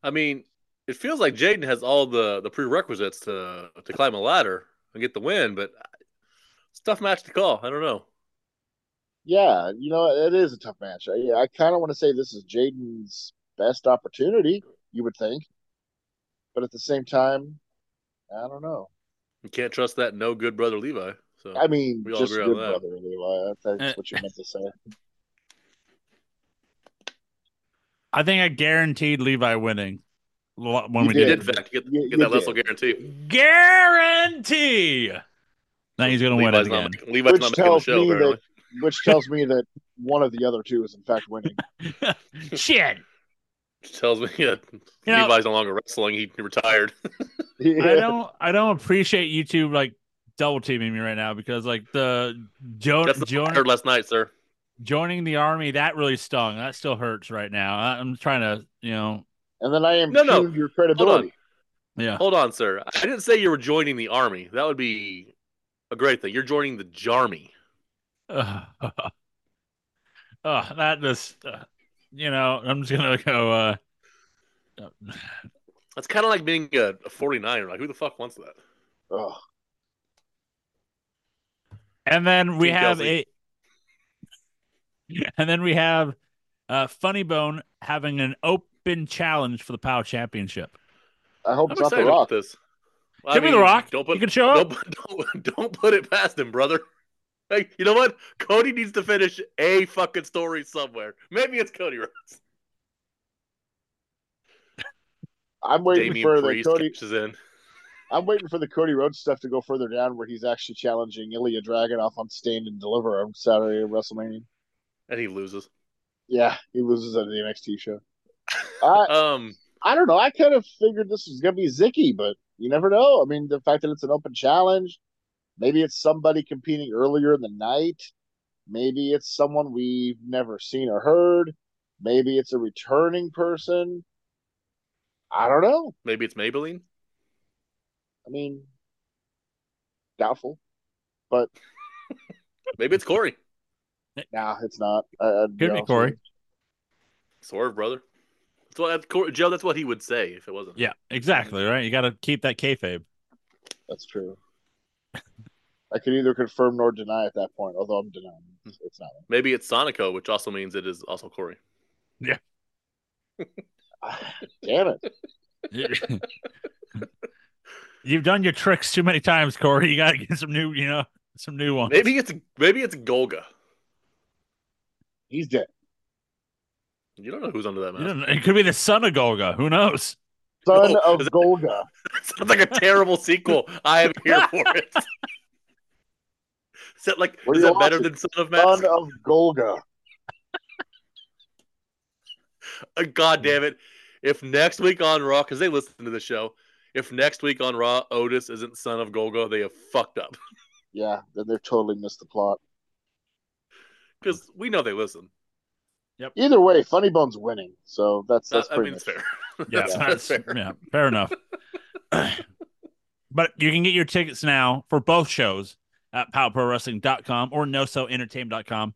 I mean, it feels like Jaden has all the the prerequisites to to climb a ladder and get the win, but it's a tough match to call. I don't know. Yeah, you know it is a tough match. I, I kind of want to say this is Jaden's best opportunity. You would think, but at the same time, I don't know. You can't trust that no good brother Levi. So I mean, We all just agree good on that. brother Levi. That's what you meant to say. I think I guaranteed Levi winning when You we did. did, in fact, get, You- get you that Leslie did. guarantee. Guarantee. Now he's gonna win it again. not Levi's Which not making the tells show. me Apparently. Which tells me that one of the other two is in fact winning. Shit. Which tells me that You know- Levi's no longer wrestling. He retired. I don't I don't appreciate YouTube like double teaming me right now because like the jo- That's the join- heard last night, sir. joining the army that really stung. That still hurts right now. I- I'm trying to you know And then I am No, no. your credibility. yeah. Hold on, sir. I didn't say you were joining the army. That would be a great thing. You're joining the Jarmy. Uh, that just uh, you know I'm just gonna go. uh That's kind of like being a, a 49er. Like, who the fuck wants that? Ugh. And then we Team have Kelsey. a, and then we have uh, Funny Bone having an open challenge for the POW Championship. I hope I'm it's not the excited about rock. this. I Give me the Rock. Don't put, you can show up. don't, don't, don't put it past him, brother. Like, you know what? Cody needs to finish a fucking story somewhere. Maybe it's Cody Rhodes. I'm waiting Damian for the Cody. Catches in. I'm waiting for the Cody Rhodes stuff to go further down, where he's actually challenging Ilja Dragunov on Stand and Deliver on Saturday at WrestleMania, and he loses. Yeah, he loses at the NXT show. I, um, I don't know. I kind of figured this was gonna be Zicky, but you never know. I mean, the fact that it's an open challenge, maybe it's somebody competing earlier in the night. Maybe it's someone we've never seen or heard. Maybe it's a returning person. I don't know. maybe it's Maybelline. I mean, doubtful. But Maybe it's Corey. nah, it's not. I, I'd Could be honest Corey. with you. Swerve, brother. That's what that's Corey, Joe. That's what he would say if it wasn't. Yeah, exactly. Right. You got to keep that kayfabe. That's true. I can either confirm nor deny at that point, although I'm denying it's, it's not. Maybe it's Sonico, which also means it is also Corey. Yeah. Ah, damn it. You've done your tricks too many times, Corey. You got to get some new, you know, some new ones. Maybe it's maybe it's Golga. He's dead. You don't know who's under that You mask. It could be the son of Golga. Who knows? Son No, of is Golga. Sounds like a terrible sequel. I am here for it. Is that like What is do you that better than Son of Son of Golga. Uh, God damn it! If next week on Raw, because they listen to the show, if next week on Raw Otis isn't Son of Golga, they have fucked up. Yeah, then they've totally missed the plot. Because we know they listen. Yep. Either way, Funny Bone's winning, so that's Uh, that's I pretty mean, much. fair. Yeah, that's, that's, that's fair. yeah, fair enough. but you can get your tickets now for both shows at powerprowrestling.com or nosellentertainment.com.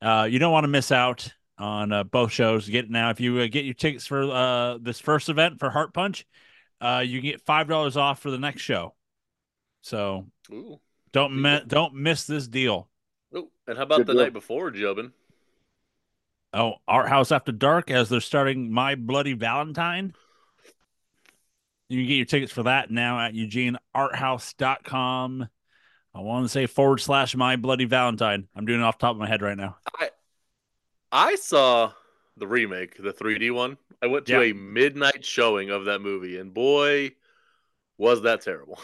Uh, you don't want to miss out on uh, both shows. Get it now. If you uh, get your tickets for uh, this first event for Heart Punch, uh, you can get five dollars off for the next show. So Ooh. don't mi- don't miss this deal. Ooh. And how about Good the deal. night before, Jobin? Oh, Art House After Dark as they're starting My Bloody Valentine. You can get your tickets for that now at eugenearthouse.com. I want to say forward slash My Bloody Valentine. I'm doing it off the top of my head right now. I I saw the remake, the 3D one. I went to Yeah. a midnight showing of that movie, and boy, was that terrible.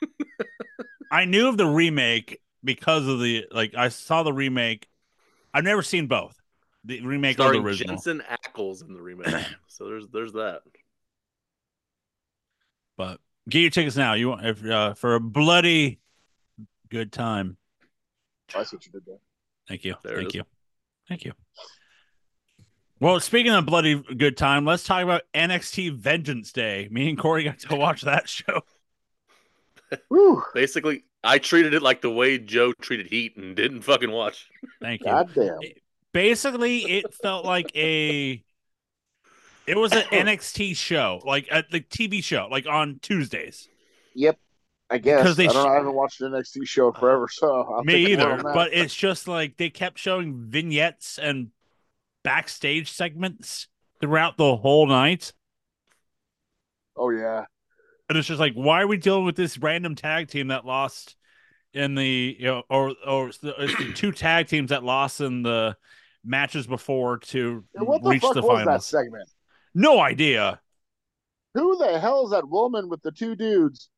I knew of the remake because of the like I saw the remake. I've never seen both. The remake or the Starring original. Jensen Ackles in the remake. so there's there's that. But get your tickets now. You want if uh, for a bloody good time. I see what you did there. Thank you. There Thank you. Thank you. Well, speaking of bloody good time, let's talk about NXT Vengeance Day. Me and Corey got to watch that show. Basically, I treated it like the way Joe treated Heat and didn't fucking watch. Thank you. goddamn. Basically, it felt like a it was an NXT show, like a the TV show, like on Tuesdays. Yep, I guess. 'Cause they I don't know. sh- I haven't watched an NXT show forever, so I'll Me take a word either. But it's just like they kept showing vignettes and backstage segments throughout the whole night. oh yeah, And it's just like, why are we dealing with this random tag team that lost in the you know, or or it's the, it's the two tag teams that lost in the matches before to the reach the was that segment? No idea. Who the hell is that woman with the two dudes?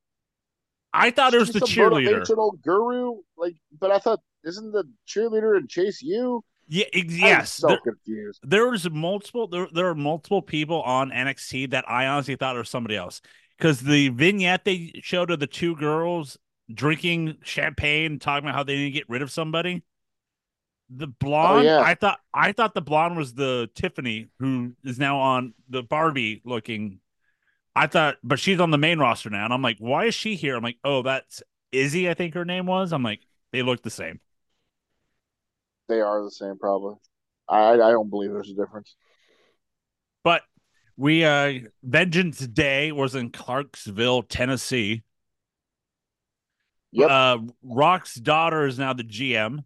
I thought it was the cheerleader. motivational guru. Like, but I thought isn't the cheerleader in Chase U? Yeah, ex- I'm yes. so there, confused. there was multiple. There, there are multiple people on NXT that I honestly thought was somebody else because the vignette they showed of the two girls drinking champagne, talking about how they didn't get rid of somebody. The oh, blonde, yeah. I thought, I thought the blonde was the Tiffany who is now on the Barbie looking. I thought, but she's on the main roster now, and I'm like, why is she here? I'm like, oh, that's Izzy, I think her name was. I'm like, they look the same. They are the same, probably. I I don't believe there's a difference. But we uh Vengeance Day was in Clarksville, Tennessee. Yep. Uh Rock's daughter is now the GM.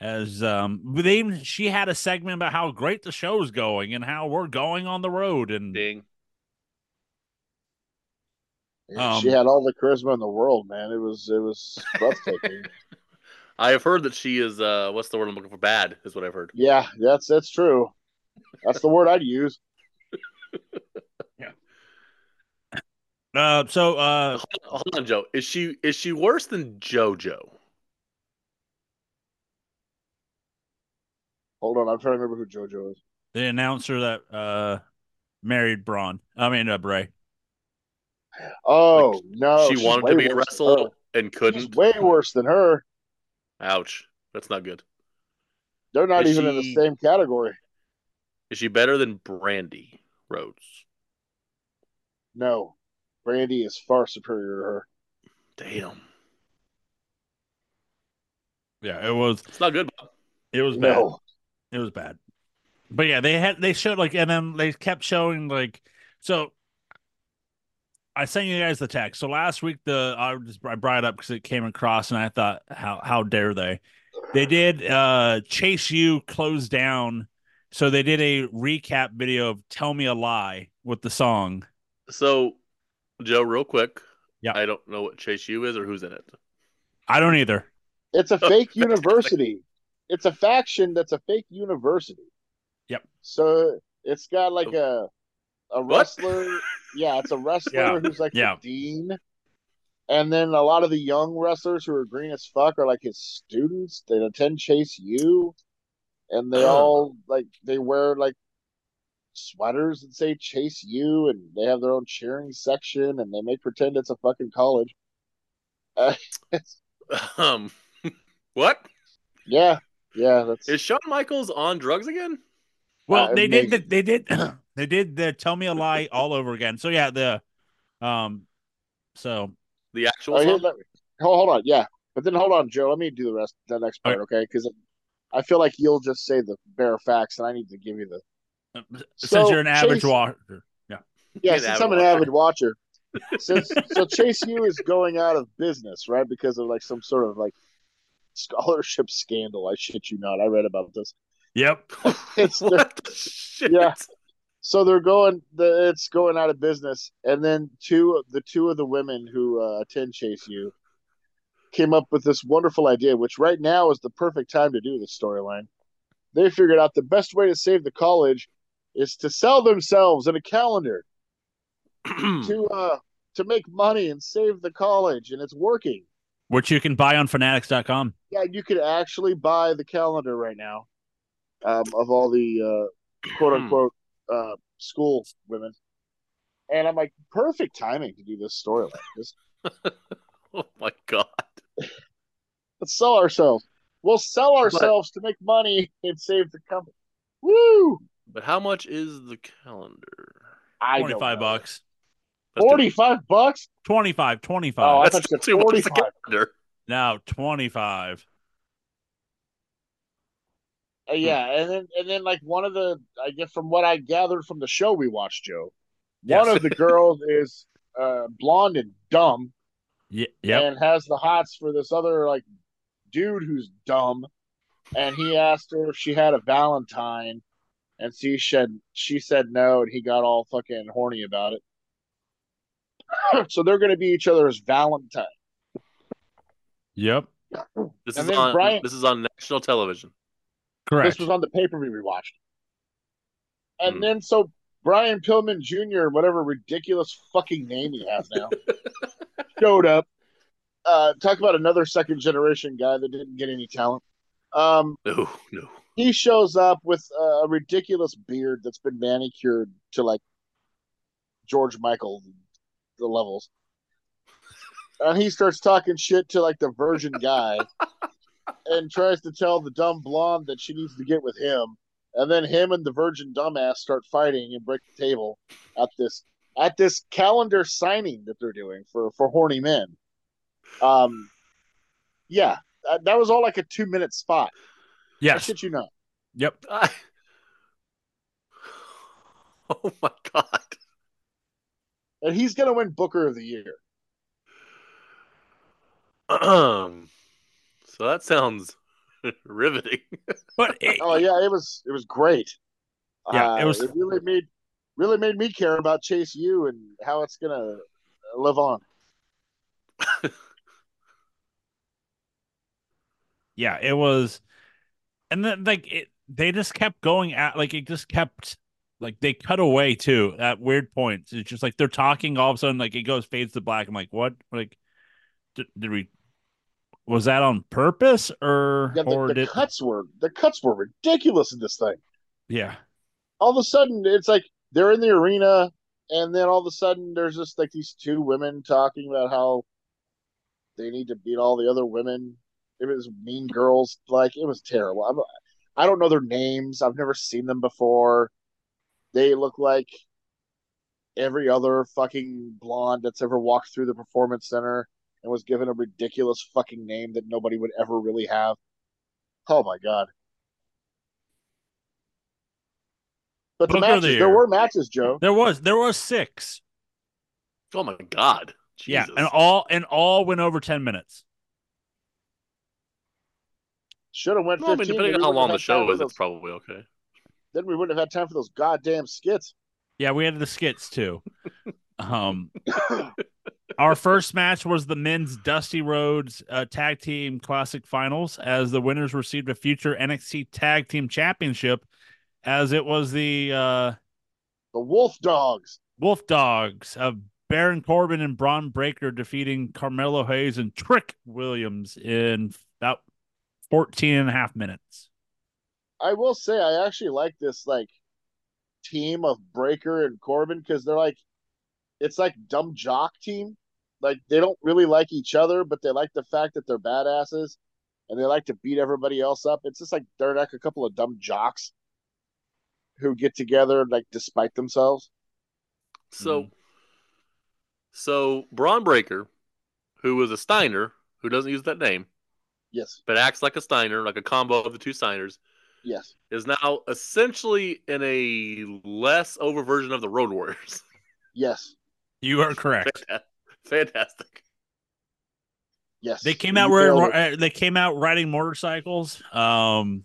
As um they even she had a segment about how great the show's going and how we're going on the road and Ding. Yeah, Um, she had all the charisma in the world, man. It was it was breathtaking. I have heard that she is uh what's the word I'm looking for? Bad is what I've heard. yeah, that's that's true. That's the word I'd use. Yeah. Uh, so uh, Hold on, Joe. Is she is she worse than JoJo? Hold on, I'm trying to remember who JoJo is. the announcer that uh married Braun. I mean, uh, Bray. Oh no, she wanted to be worse than wrestled and couldn't. She's way worse than her. Ouch. That's not good. They're not Is even in the same category. Is she better than Brandi Rhodes? No, Brandi is far superior to her. Damn. Yeah, it was. It's not good. It was bad. No, It was bad. But yeah, they had they showed like and then they kept showing like so I sent you guys the text. So last week the I just I brought it up because it came across and I thought how how dare they? They did uh Chase U close down. So they did a recap video of Tell Me a Lie with the song. So, Joe, real quick. Yeah. I don't know what Chase U is or who's in it. I don't either. it's a fake university. It's a faction that's a fake university. Yep. So it's got like a a What? wrestler. yeah, it's a wrestler Yeah. who's like Yeah. the dean. And then a lot of the young wrestlers who are green as fuck are like his students. They attend Chase U, and they Oh. all like they wear like sweaters that say Chase U, and they have their own cheering section, and they make pretend it's a fucking college. Uh, Um, what yeah, yeah, that's is Shawn Michaels on drugs again? Well, Uh, they did the, maybe. they did they did the Tell Me a Lie all over again. So yeah, the um so The actual Oh, here, let me, hold, hold on, yeah. But then hold on, Joe. Let me do the rest, the next part, okay? Because I feel like you'll just say the bare facts, and I need to give you the. since So, you're an average Chase- watcher. Yeah. Yeah, since avid I'm an watcher. avid watcher, since so Chase U is going out of business, right? Because of like some sort of like scholarship scandal. I shit you not. I read about this. Yep. It's the, the shit? Yeah. So they're going. The it's going out of business, and then two the two of the women who uh, attend Chase U came up with this wonderful idea, which right now is the perfect time to do this storyline. They figured out the best way to save the college is to sell themselves in a calendar to uh to make money and save the college, and it's working. Which you can buy on fanatics.com. Yeah, you could actually buy the calendar right now um, of all the uh, quote unquote uh, school women. And I'm like, perfect timing to do this storyline. Just oh my god. let's sell ourselves. We'll sell ourselves to make money and save the company. Woo! But how much is the calendar? I don't Twenty five know. bucks. That's too- Forty-five bucks? 25, 25. Oh, I That's thought you said too much 45. calendar. now twenty five. Uh, yeah, and then and then like one of the I guess from what I gathered from the show we watched, Joe, Yes. one of the girls is uh, blonde and dumb, Yeah, yep. and has the hots for this other like dude who's dumb, and he asked her if she had a Valentine, and she said she said no, and he got all fucking horny about it. so they're going to be each other's Valentine. Yep. This And is on Brian- this is on national television. Correct. This was on the pay per view we watched. And Hmm. then so Brian Pillman Jr., whatever ridiculous fucking name he has now, showed up. Uh, talk about another second generation guy that didn't get any talent. Um, No, no. he shows up with a ridiculous beard that's been manicured to like George Michael the levels. And he starts talking shit to like the virgin guy and tries to tell the dumb blonde that she needs to get with him. And then him and the virgin dumbass start fighting and break the table at this at this calendar signing that they're doing for for horny men. Um yeah, that, that was all like a 2 minute spot. I yes. shit you not. Yep. I... Oh my god. And he's going to win Booker of the Year. Um, so that sounds riveting. But it, Oh yeah, it was it was great. Yeah, it Uh, was- It really made really made me care about Chase U and how it's gonna live on. yeah, it was and then like it they just kept going at like it just kept like they cut away too at weird points. It's just like they're talking all of a sudden, like it goes fades to black. I'm like, what? Like, did, did we? Was that on purpose or Yeah, the, or the did? cuts were the cuts were ridiculous in this thing. Yeah, All of a sudden, it's like they're in the arena, and then all of a sudden, there's just like these two women talking about how they need to beat all the other women. It was Mean Girls, like it was terrible. I'm, I don't know their names. I've never seen them before. They look like every other fucking blonde that's ever walked through the performance center and was given a ridiculous fucking name that nobody would ever really have. Oh my god. But the Booker of the matches, there were matches, Joe. there was there was six. Oh my god. Yeah, and all and all went over ten minutes. Should have went Well, I 15. mean, depending then on we how long wouldn't the have had time show for is, those- it's probably okay. Then we wouldn't have had time for those goddamn skits. Yeah, we had the skits too. Um, our first match was the men's Dusty Rhodes uh, Tag Team Classic Finals, as the winners received a future NXT Tag Team Championship, as it was the uh, The Wolf Dogs. Wolf Dogs of Baron Corbin and Bron Breakker defeating Carmelo Hayes and Trick Williams in about 14 and a half minutes. I will say I actually like this like team of Breakker and Corbin because they're like it's like dumb jock team. Like they don't really like each other, but they like the fact that they're badasses and they like to beat everybody else up. It's just like they're like a couple of dumb jocks who get together like despite themselves. So, Mhm. so Bron Breakker, who was a Steiner, who doesn't use that name, Yes. but acts like a Steiner, like a combo of the two Steiners, Yes. is now essentially in a less over version of the Road Warriors. Yes. You are correct. Fantastic. Yes. They came out where uh, they came out riding motorcycles. Um,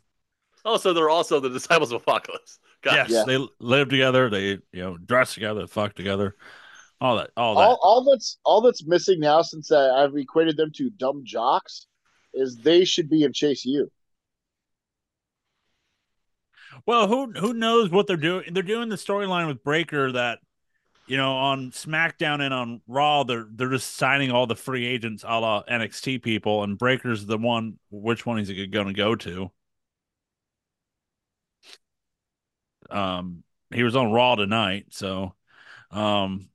Oh, so they're also the disciples of Apocalypse. Got yes. Yeah. they live together. They you know dress together, fuck together, all that, all that. all, all that's all that's missing now since I, I've equated them to dumb jocks is they should be in Chase U. Well, who who knows what they're doing? They're doing the storyline with Breakker that you know on SmackDown and on Raw. They're they're just signing all the free agents, a la NXT people, and Breakker's the one. Which one is he going to go to? Um, he was on Raw tonight, so um,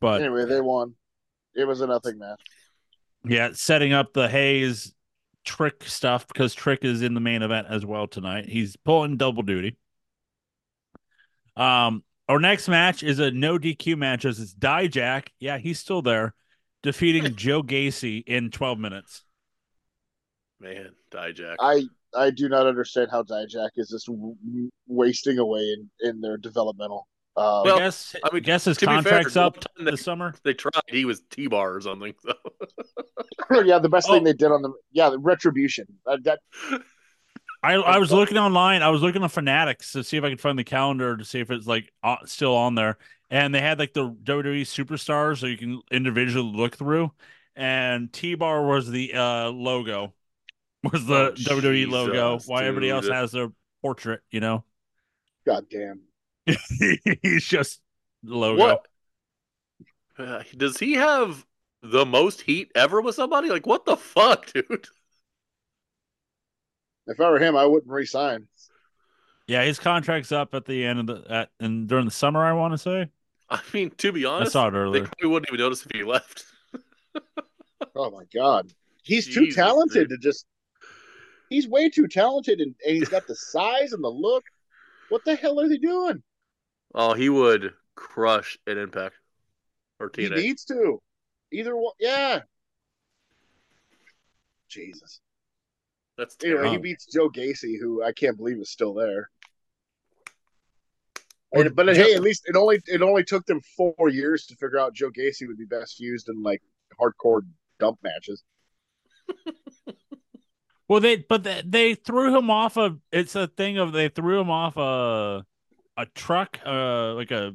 but Anyway, they won. It was a nothing match. Yeah, setting up the Hayes Trick stuff because Trick is in the main event as well tonight. He's pulling double duty. Um, our next match is a no DQ match as it's Dijak. Yeah, he's still there, defeating Joe Gacy in 12 minutes. Man, Dijak. I I do not understand how Dijak is just w- w- wasting away in, in their developmental. Uh, Well, I guess I I mean, guess his to be fair, contract's up time they- this summer. They tried. He was T-bar or something. So. yeah, the best Oh. thing they did on the yeah the retribution. Uh, that I I was looking online. I was looking on Fanatics to see if I could find the calendar to see if it's like uh, still on there. And they had like the WWE superstars, so you can individually look through. And T Bar was the uh, logo, was the Oh, WWE logo. Why While everybody else has their portrait, you know. goddamn. He's just logo. What? Uh, does he have the most heat ever with somebody? Like, what the fuck, dude? If I were him, I wouldn't resign. Yeah, his contract's up at the end of the at and during the summer. I want to say I mean, to be honest, I saw it they earlier. probably wouldn't even notice if he left. Oh my god, he's too Jesus, talented to just. He's way too talented, and, and he's got the size and the look. What the hell are they doing? Oh, he would crush an Impact or He needs to. Either one, yeah. Jesus. That's Anyway, he beats Joe Gacy, who I can't believe is still there. And- but Joe- hey, at least it only it only took them four years to figure out Joe Gacy would be best used in like hardcore dump matches. Well, they but they, they threw him off of. It's a thing of they threw him off a a truck, uh, like a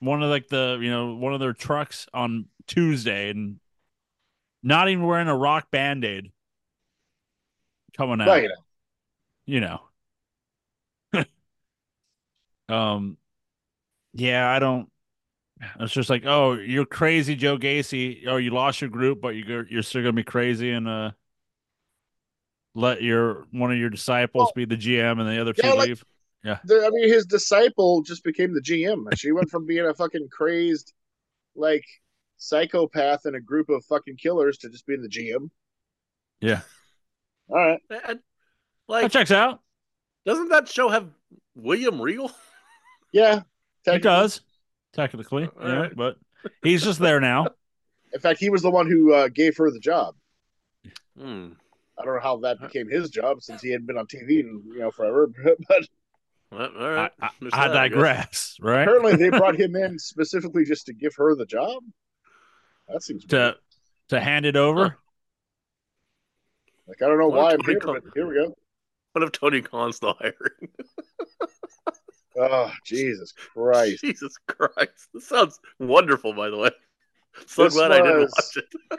one of like the you know one of their trucks on Tuesday, and not even wearing a rock band aid coming out. Right. you know. um, yeah, I don't. It's just like, oh, you're crazy, Joe Gacy. Oh, you lost your group, but you're you're still gonna be crazy and uh, let your one of your disciples be the GM and the other two like- leave. The, I mean, his disciple just became the GM. She went from being a fucking crazed, like psychopath in a group of fucking killers to just being the GM. Yeah. All right. And, That like, checks out. doesn't that show have William Regal? Yeah. It does technically, All yeah, right. but he's just there now. In fact, he was the one who uh, gave her the job. Hmm. I don't know how that became his job since he hadn't been on TV in you know forever. But Well, all I, right. I, There's I that, guess. digress, right? apparently, they brought him in specifically just to give her the job. That seems To weird. to hand it over. Like I don't know why I'm here, but here we go. What if Tony Khan's still hiring? Oh Jesus Christ! Jesus Christ. This sounds wonderful, by the way. So This glad I didn't watch it.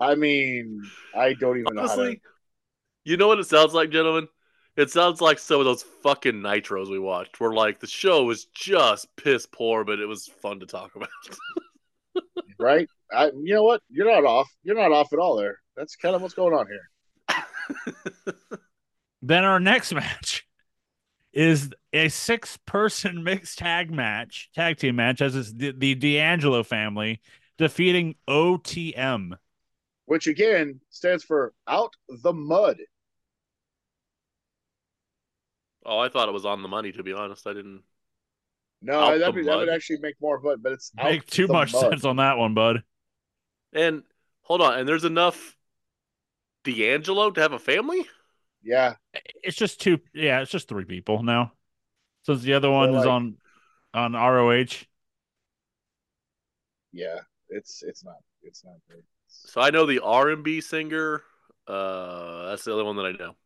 I mean, I don't even know how to. Honestly, you know what it sounds like, gentlemen? It sounds like some of those fucking nitros we watched, where like the show was just piss poor, but it was fun to talk about. right? I, you know what? You're not off. You're not off at all there. That's kind of what's going on here. Then our next match is a six person mixed tag match, tag team match, as it's the, the D'Angelo family defeating OTM. Which again stands for out the mud. oh, I thought it was on the money. To be honest, I didn't. No, that would, that would actually make more but but it's out Make too the much mud. sense on that one, bud. And hold on, and there's enough D'Angelo to have a family. Yeah, It's just two. Yeah, it's just three people now. Since the other one is like- on on ROH. yeah. It's it's not it's not good. So I know the R and B singer. Uh, that's the other one that I know.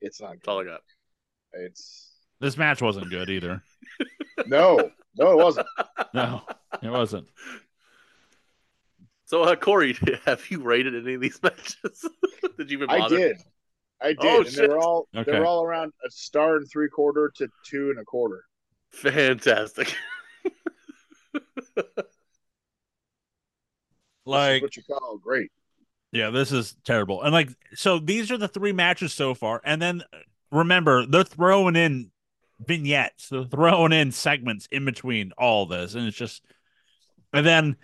It's not That's all I got. It's This match wasn't good either. no, no, it wasn't. No, it wasn't. So, uh, Corey, have you rated any of these matches? did you even I did. I did. Oh, and they shit. were all they Okay. were all around a star and three quarter to two and a quarter. Fantastic. This is Like what you call great. Yeah, this is terrible. And like, so these are the three matches so far. And then uh, remember, they're throwing in vignettes, they're throwing in segments in between all this. And it's just, and then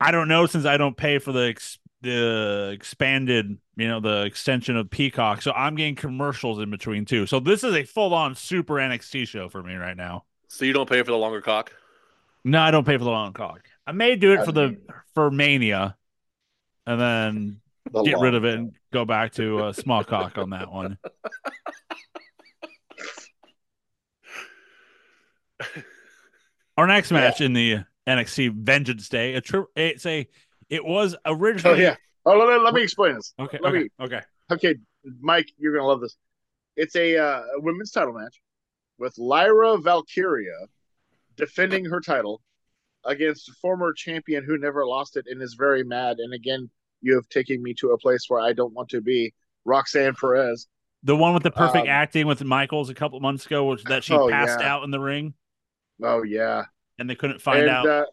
I don't know since I don't pay for the, ex, the expanded, you know, the extension of Peacock. So I'm getting commercials in between too. So this is a full on super NXT show for me right now. so you don't pay for the longer cock? No, I don't pay for the long cock. I may do it I for the, for Mania and then The get rid of it and go back to uh, small cock on that one. Our next match in the NXT Vengeance Day, a tri- it's a it was Oh originally yeah. Oh, let, let me explain this. okay let okay me- okay Okay, Mike, you're gonna love this. It's a, uh, women's title match with Lyra Valkyria defending her title against a former champion who never lost it and is very mad. And again, you have taken me to a place where I don't want to be. Roxanne Perez. the one with the perfect Um, acting with Michaels a couple months ago, which that she Oh, passed yeah. out in the ring Oh yeah, and they couldn't find and, out. Uh,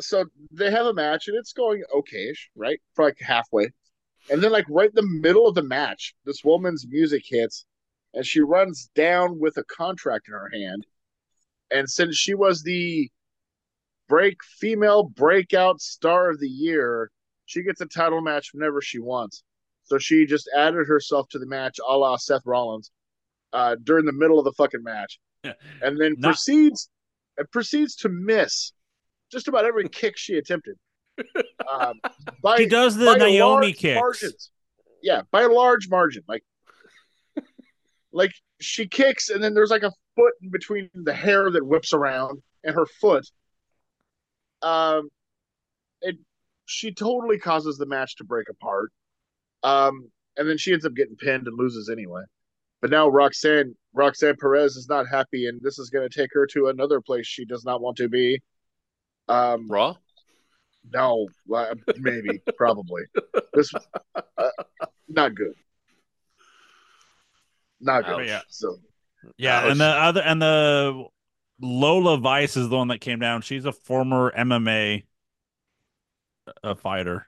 so they have a match and it's going okayish, right? For like halfway. And then like right in the middle of the match, this woman's music hits and she runs down with a contract in her hand. And since she was the break female breakout star of the year, she gets a title match whenever she wants. So she just added herself to the match a la Seth Rollins uh, during the middle of the fucking match. Yeah. And then Not- proceeds and proceeds to miss just about every kick she attempted. Um, by, she does the Naomi kicks. margins. Yeah, by a large margin. Like, like she kicks, and then there's like a foot in between the hair that whips around and her foot. Um, it she totally causes the match to break apart. Um, and then she ends up getting pinned and loses anyway. But now Roxanne Roxanne Perez is not happy, and this is going to take her to another place she does not want to be. Um, Raw? No, maybe, probably. This uh, not good. Not good. Ouch. Yeah. So Yeah, Ouch. and the other and the Lola Vice is the one that came down. She's a former MMA uh fighter.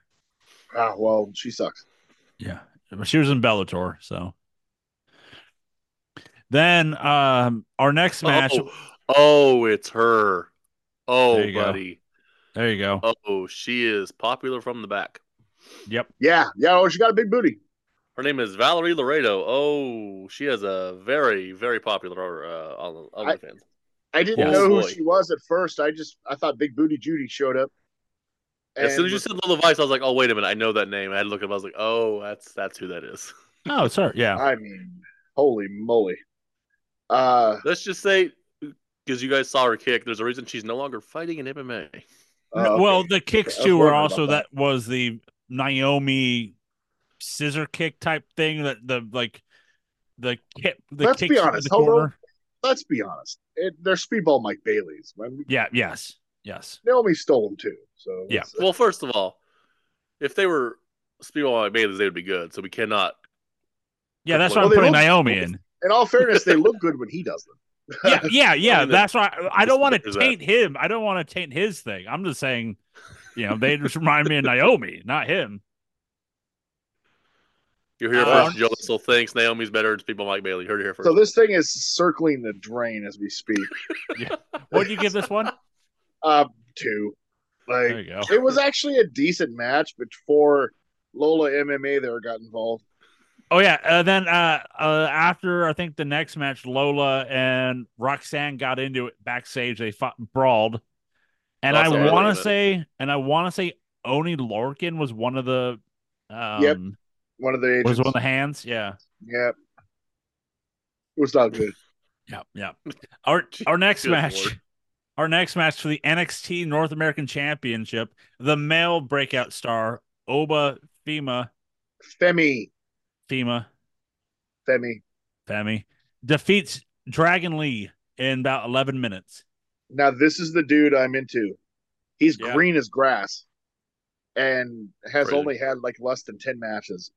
ah, well, she sucks. Yeah, she was in Bellator. So then, um, our next match. Oh, oh, it's her. Oh, There you go. buddy. There you go. Oh, she is popular from the back. Yep. Yeah, yeah. Oh, she got a big booty. Her name is Valerie Loureda. Oh, she has a very, very popular uh, on I- OnlyFans. I didn't Yes. know who she was at first. I just I thought Big Booty Judy showed up. As soon as you said Lola Vice, I was like, "Oh, wait a minute! I know that name." I had to look up. I was like, "Oh, that's that's who that is." Oh, it's her. Yeah. I mean, holy moly. Uh, Let's just say, because you guys saw her kick, there's a reason she's no longer fighting in MMA. uh, Well, the kicks I was too were also about that. was the Naomi scissor kick type thing that the like the kick the Let's be kicks into honest, the hold on. corner. let's be honest. It, they're speedball Mike Bailey's. When Yeah. Yes. Yes. Naomi stole them too. So Yeah. it's- Well, first of all, if they were Speedball Mike Bailey's, they would be good. So we cannot. Yeah. That's why Well, I'm putting Naomi in. In all fairness, they look good when he does them. yeah, yeah, yeah. mean, that's right. I, I don't want to there's that. taint him. I don't want to taint his thing. I'm just saying, you know, they just remind me of Naomi, not him. You're here Uh, first, Joe. So thanks. Naomi's better than Speedball Mike Bailey. You heard it here first. So this thing is circling the drain as we speak. What do you give this one? Uh, two. Like There you go. it was actually a decent match before Lola MMA there got involved. Oh yeah. Uh, then uh, uh, after I think the next match, Lola and Roxanne got into it backstage. They fought, brawled, and I Also, wait a want to say, and I want to say, Oney Lorcan was one of the. Um, Yep. One of the agents. Was one of the hands. Yeah. Yeah. It was not good. Yeah. Yeah. Our our next Good match. Lord. Our next match for the NXT North American Championship, the male breakout star Oba Fema Femi. Fema Femi. Femi defeats Dragon Lee in about 11 minutes. Now this is the dude I'm into. He's Yeah. green as grass and has Crazy. only had like less than 10 matches.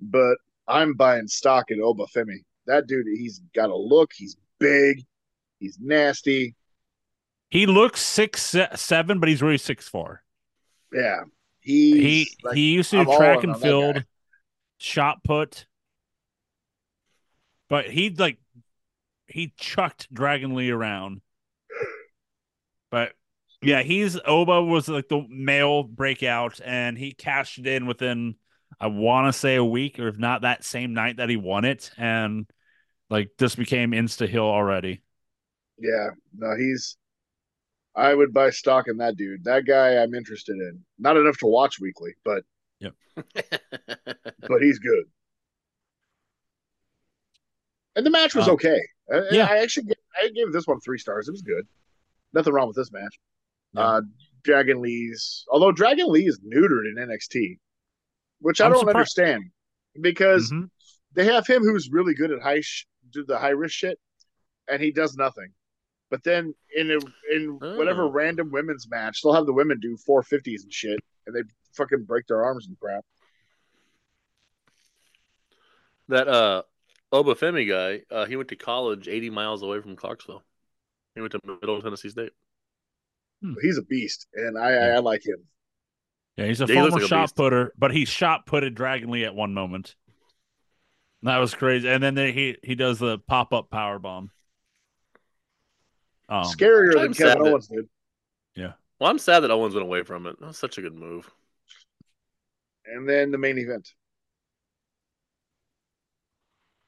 But I'm buying stock in Oba Femi. That dude, he's got a look. He's big. He's nasty. He looks six seven, but he's really six four. Yeah. He's He like, he used to I'm do track and field. Shot put, but he like he chucked Dragon Lee around. But yeah, he's Oba was like the male breakout, and he cashed it in within I want to say a week, or if not that same night that he won it, and like this became insta hill already. Yeah. No, he's. I would buy stock in that dude. That guy I'm interested in. Not enough to watch weekly, but but he's good. And the match was Um, okay. I, yeah. I actually gave, I gave this one three stars. It was good. Nothing wrong with this match. Yeah. Uh, Dragon Lee's, although Dragon Lee is neutered in NXT, which I I'm don't surprised. understand because Mhm. they have him who's really good at high sh- do the high risk shit, and he does nothing. But then in a, in whatever Oh. random women's match, they'll have the women do four fifties and shit, and they fucking break their arms and crap. that uh, Obafemi guy, uh, he went to college 80 miles away from Clarksville. He went to Middle Tennessee State. But he's a beast, and I, I, Yeah. I like him. Yeah, he's a Yeah, he former like shot beast. putter, but he shot putted Dragon Lee at one moment. That was crazy. And then they, he he does the pop up power bomb. Um, Scarier than I'm Kevin sad that- Owens did. Yeah. Well, I'm sad that Owens went away from it. That was such a good move. And then the main event,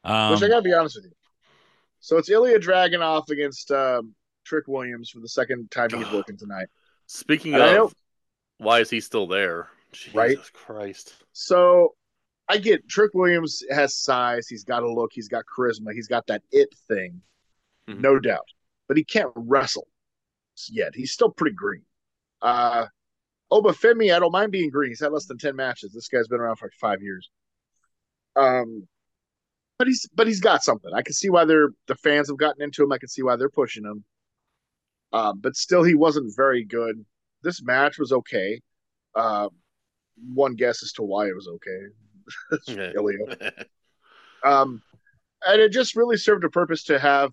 um, which I gotta be honest with you. So it's Ilja Dragunov against um, Trick Williams for the second time he's working tonight. Speaking And of, why is he still there? Jesus Right? Christ. So I get Trick Williams has size, he's got a look, he's got charisma, he's got that it thing, Mhm. no doubt. But he can't wrestle yet. He's still pretty green. Uh Obafemi, I don't mind being green. He's had less than ten matches. This guy's been around for like five years. Um, but he's but he's got something. I can see why they're the fans have gotten into him. I can see why they're pushing him. Um, but still, he wasn't very good. This match was okay. Uh, one guess as to why it was okay. Ilja. Um, and it just really served a purpose to have,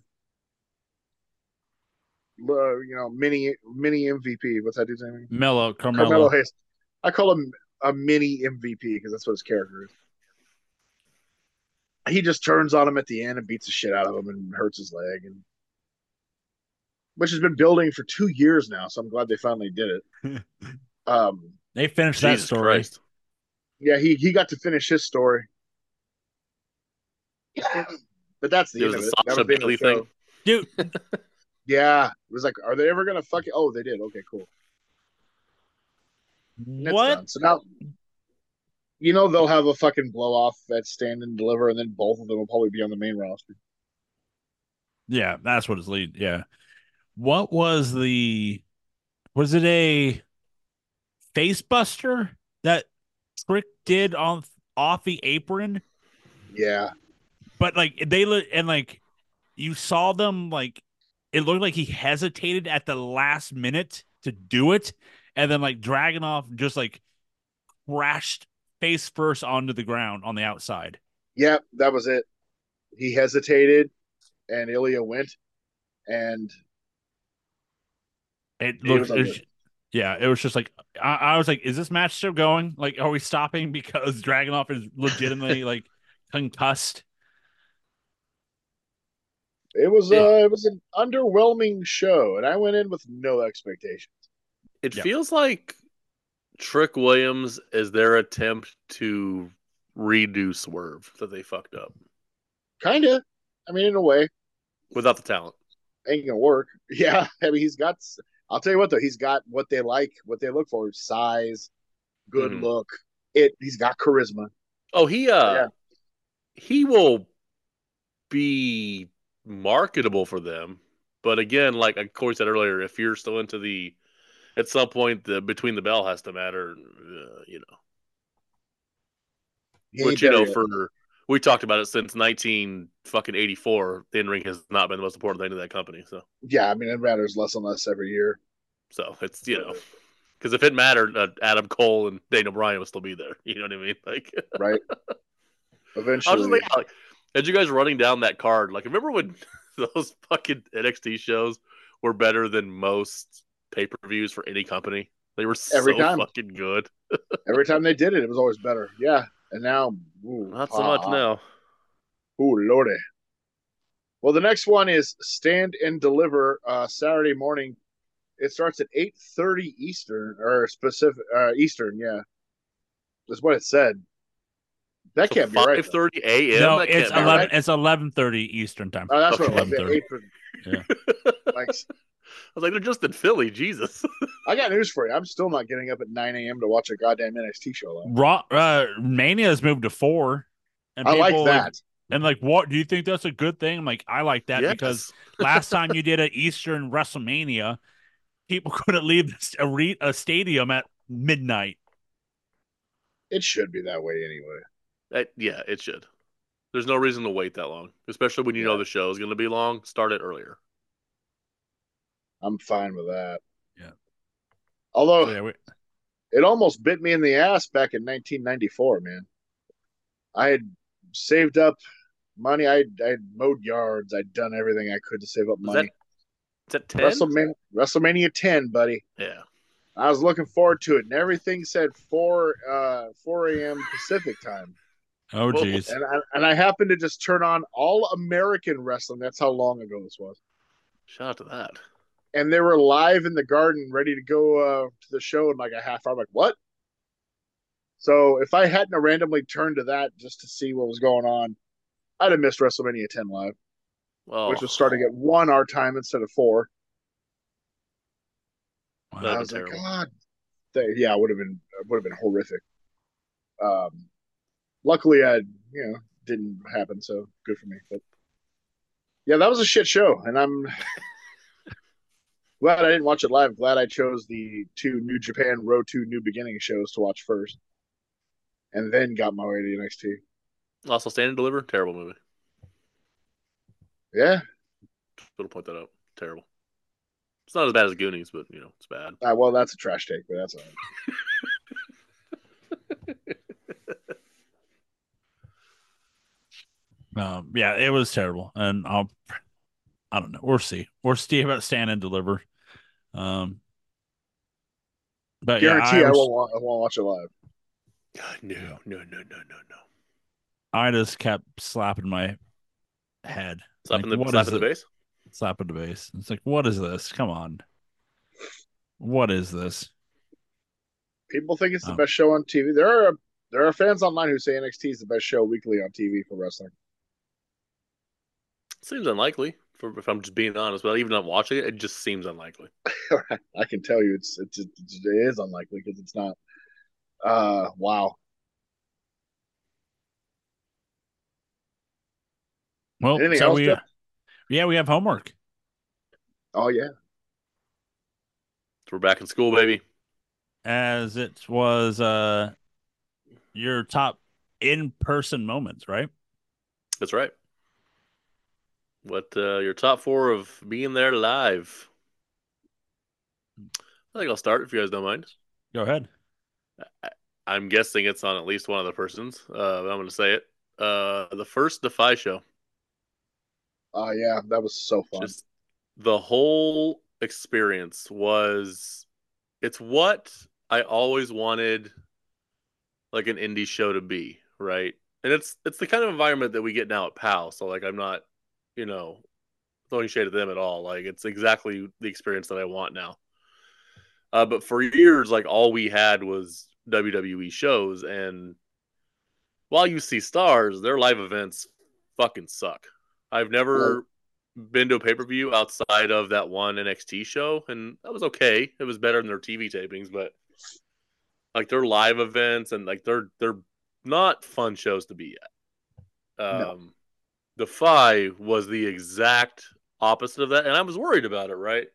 uh, you know, mini mini MVP. What's that dude's name? Mello, Carmelo Carmelo. Hayes. I call him a mini MVP because that's what his character is. He just turns on him at the end and beats the shit out of him and hurts his leg, and which has been building for two years now. So I'm glad they finally did it. um, They finished that story. Christ. yeah, he he got to finish his story, but that's the It was end of a it. Sasha was the end of the Bayley thing. Dude, Yeah, it was like, are they ever gonna fuck it? Oh, they did. Okay, cool. What? done. So now, you know, they'll have a fucking blow off at stand and deliver, and then both of them will probably be on the main roster. Yeah, that's what it's lead. Yeah. What was the was it a face buster that Trick did on off the apron? Yeah, But like they look and like you saw them like it looked like he hesitated at the last minute to do it, and then like Dragunov just like crashed face first onto the ground on the outside. yeah, that was it. He hesitated, and Ilja went, and It looked, it was- yeah, it was just like I, I was like, is this match still going? Like, are we stopping because Dragunov is legitimately like concussed? It was Yeah. uh, it was an underwhelming show, and I went in with no expectations. It Yep. feels like Trick Williams is their attempt to redo Swerve that they fucked up Kinda, I mean, in a way, without the talent. ain't gonna work. Yeah, I mean, he's got. I'll tell you what though, he's got what they like, what they look for: size, good Mhm. look. It. He's got charisma. Oh, he uh Yeah. he will be marketable for them. But again, like Corey said earlier, if you're still into the at some point the between the bell has to matter, uh, you know. He Which you know for we talked about it since 19 fucking 84. The in ring has not been the most important thing to that company. So yeah, I mean, it matters less and less every year. so it's you know because if it mattered, uh, Adam Cole and Daniel Bryan would still be there. You know what I mean? Like right? I was Eventually, just like, as you guys running down that card, like, remember when those fucking NXT shows were better than most pay per views for any company? They were so Every time. fucking good. every time they did it, it was always better. Yeah, and now, ooh, Not so much ah, now. Ooh, lordy. Well, the next one is Stand and Deliver uh, Saturday morning. It starts at eight thirty Eastern or Pacific uh, Eastern. Yeah, that's what it said. That can't be right. Five though. thirty a.m. no, That it's can't be eleven. right. It's eleven thirty Eastern time. Oh, that's what it was. 11:30. Eight like, I was like, they're just in Philly. Jesus. I got news for you. I'm still not getting up at nine a.m. to watch a goddamn NXT show. Though. Raw uh, Mania has moved to four, and I like people, that. and like, what do you think that's a good thing? I'm like, I like that Yes. because last time you did an Eastern WrestleMania, people couldn't leave a, re- a stadium at midnight. It should be that way anyway. Yeah, it should. There's no reason to wait that long, especially when you know the show is going to be long. Start it earlier. I'm fine with that. Yeah. Although So, yeah, we- it almost bit me in the ass back in 1994, man. I had saved up money. I I had mowed yards. I'd done everything I could to save up money. Is that ten? WrestleMania, WrestleMania 10, buddy. Yeah. I was looking forward to it, and everything said 4 uh 4 a.m. Pacific time. Oh, Whoa. jeez. And I, and I happened to just turn on All American Wrestling. That's how long ago this was. Shout out to that. And they were live in the garden, ready to go uh, to the show in like a half hour. I'm like, what? So if I hadn't randomly turned to that just to see what was going on, I'd have missed WrestleMania 10 live, Oh, which was starting at one our time instead of four. Wow. That'd I be was like. God, They- yeah, it would have been it would have been horrific. Um, luckily, I you know didn't happen, so good for me. But yeah, that was a shit show, and I'm glad I didn't watch it live. Glad I chose the two New Japan Road to New Beginning shows to watch first, and then got my way to NXT. Also, Stand and Deliver, terrible movie. Yeah, Little point that out. Terrible. It's not as bad as Goonies, but you know it's bad. uh, well, that's a trash take, but that's all right. Um, yeah, it was terrible, and I'll, I don't know. We'll see. We'll see about stand and deliver. Um, but Guarantee yeah, I, I, won't, I won't watch it live. God, no, no, no, no, no, no. I just kept slapping my head, Slapping Like, the what slapping is the base. slapping the base. It's like, what is this? Come on, what is this? People think it's the Oh. best show on TV. There are there are fans online who say NXT is the best show weekly on TV for wrestling. Seems unlikely. For, if I'm just being honest, but even not watching it, it just seems unlikely. I can tell you, it's it's, it's it is unlikely because it's not. Uh, wow. Well, Anything so else, we, Jeff? yeah, we have homework. Oh yeah. So we're back in school, baby. as it was uh your top in-person moments, right? That's right. What uh, your top four of being there live? I think I'll start if you guys don't mind. Go ahead. I'm guessing it's on at least one of the persons. Uh, but I'm going to say it. Uh, the first Defy show. Oh yeah, that was so fun. Just the whole experience was. It's what I always wanted, like an indie show to be, right? And it's it's the kind of environment that we get now at PAL. So like I'm not, you know, throwing shade at them at all. Like it's exactly the experience that I want now. Uh, but for years, like all we had was WWE shows, and while you see stars, their live events fucking suck. I've never been to a pay per view outside of that one NXT show, and that was okay. It was better than their TV tapings, but like their live events and like they're they're not fun shows to be at. Um, No. Defy was the exact opposite of that, and I was worried about it, right?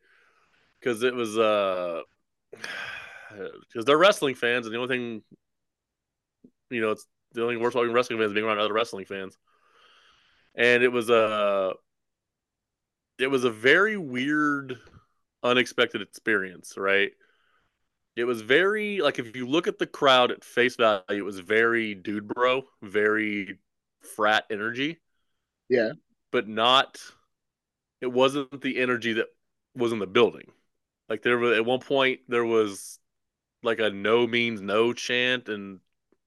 Because it was uh, because they're wrestling fans, and the only thing, you know, it's the only worst talking wrestling fans being around other wrestling fans, and it was a, it was a very weird, unexpected experience, right? It was very like if you look at the crowd at face value, it was very dude bro, very frat energy. Yeah. But not it wasn't the energy that was in the building. Like there was at one point there was like a no means no chant and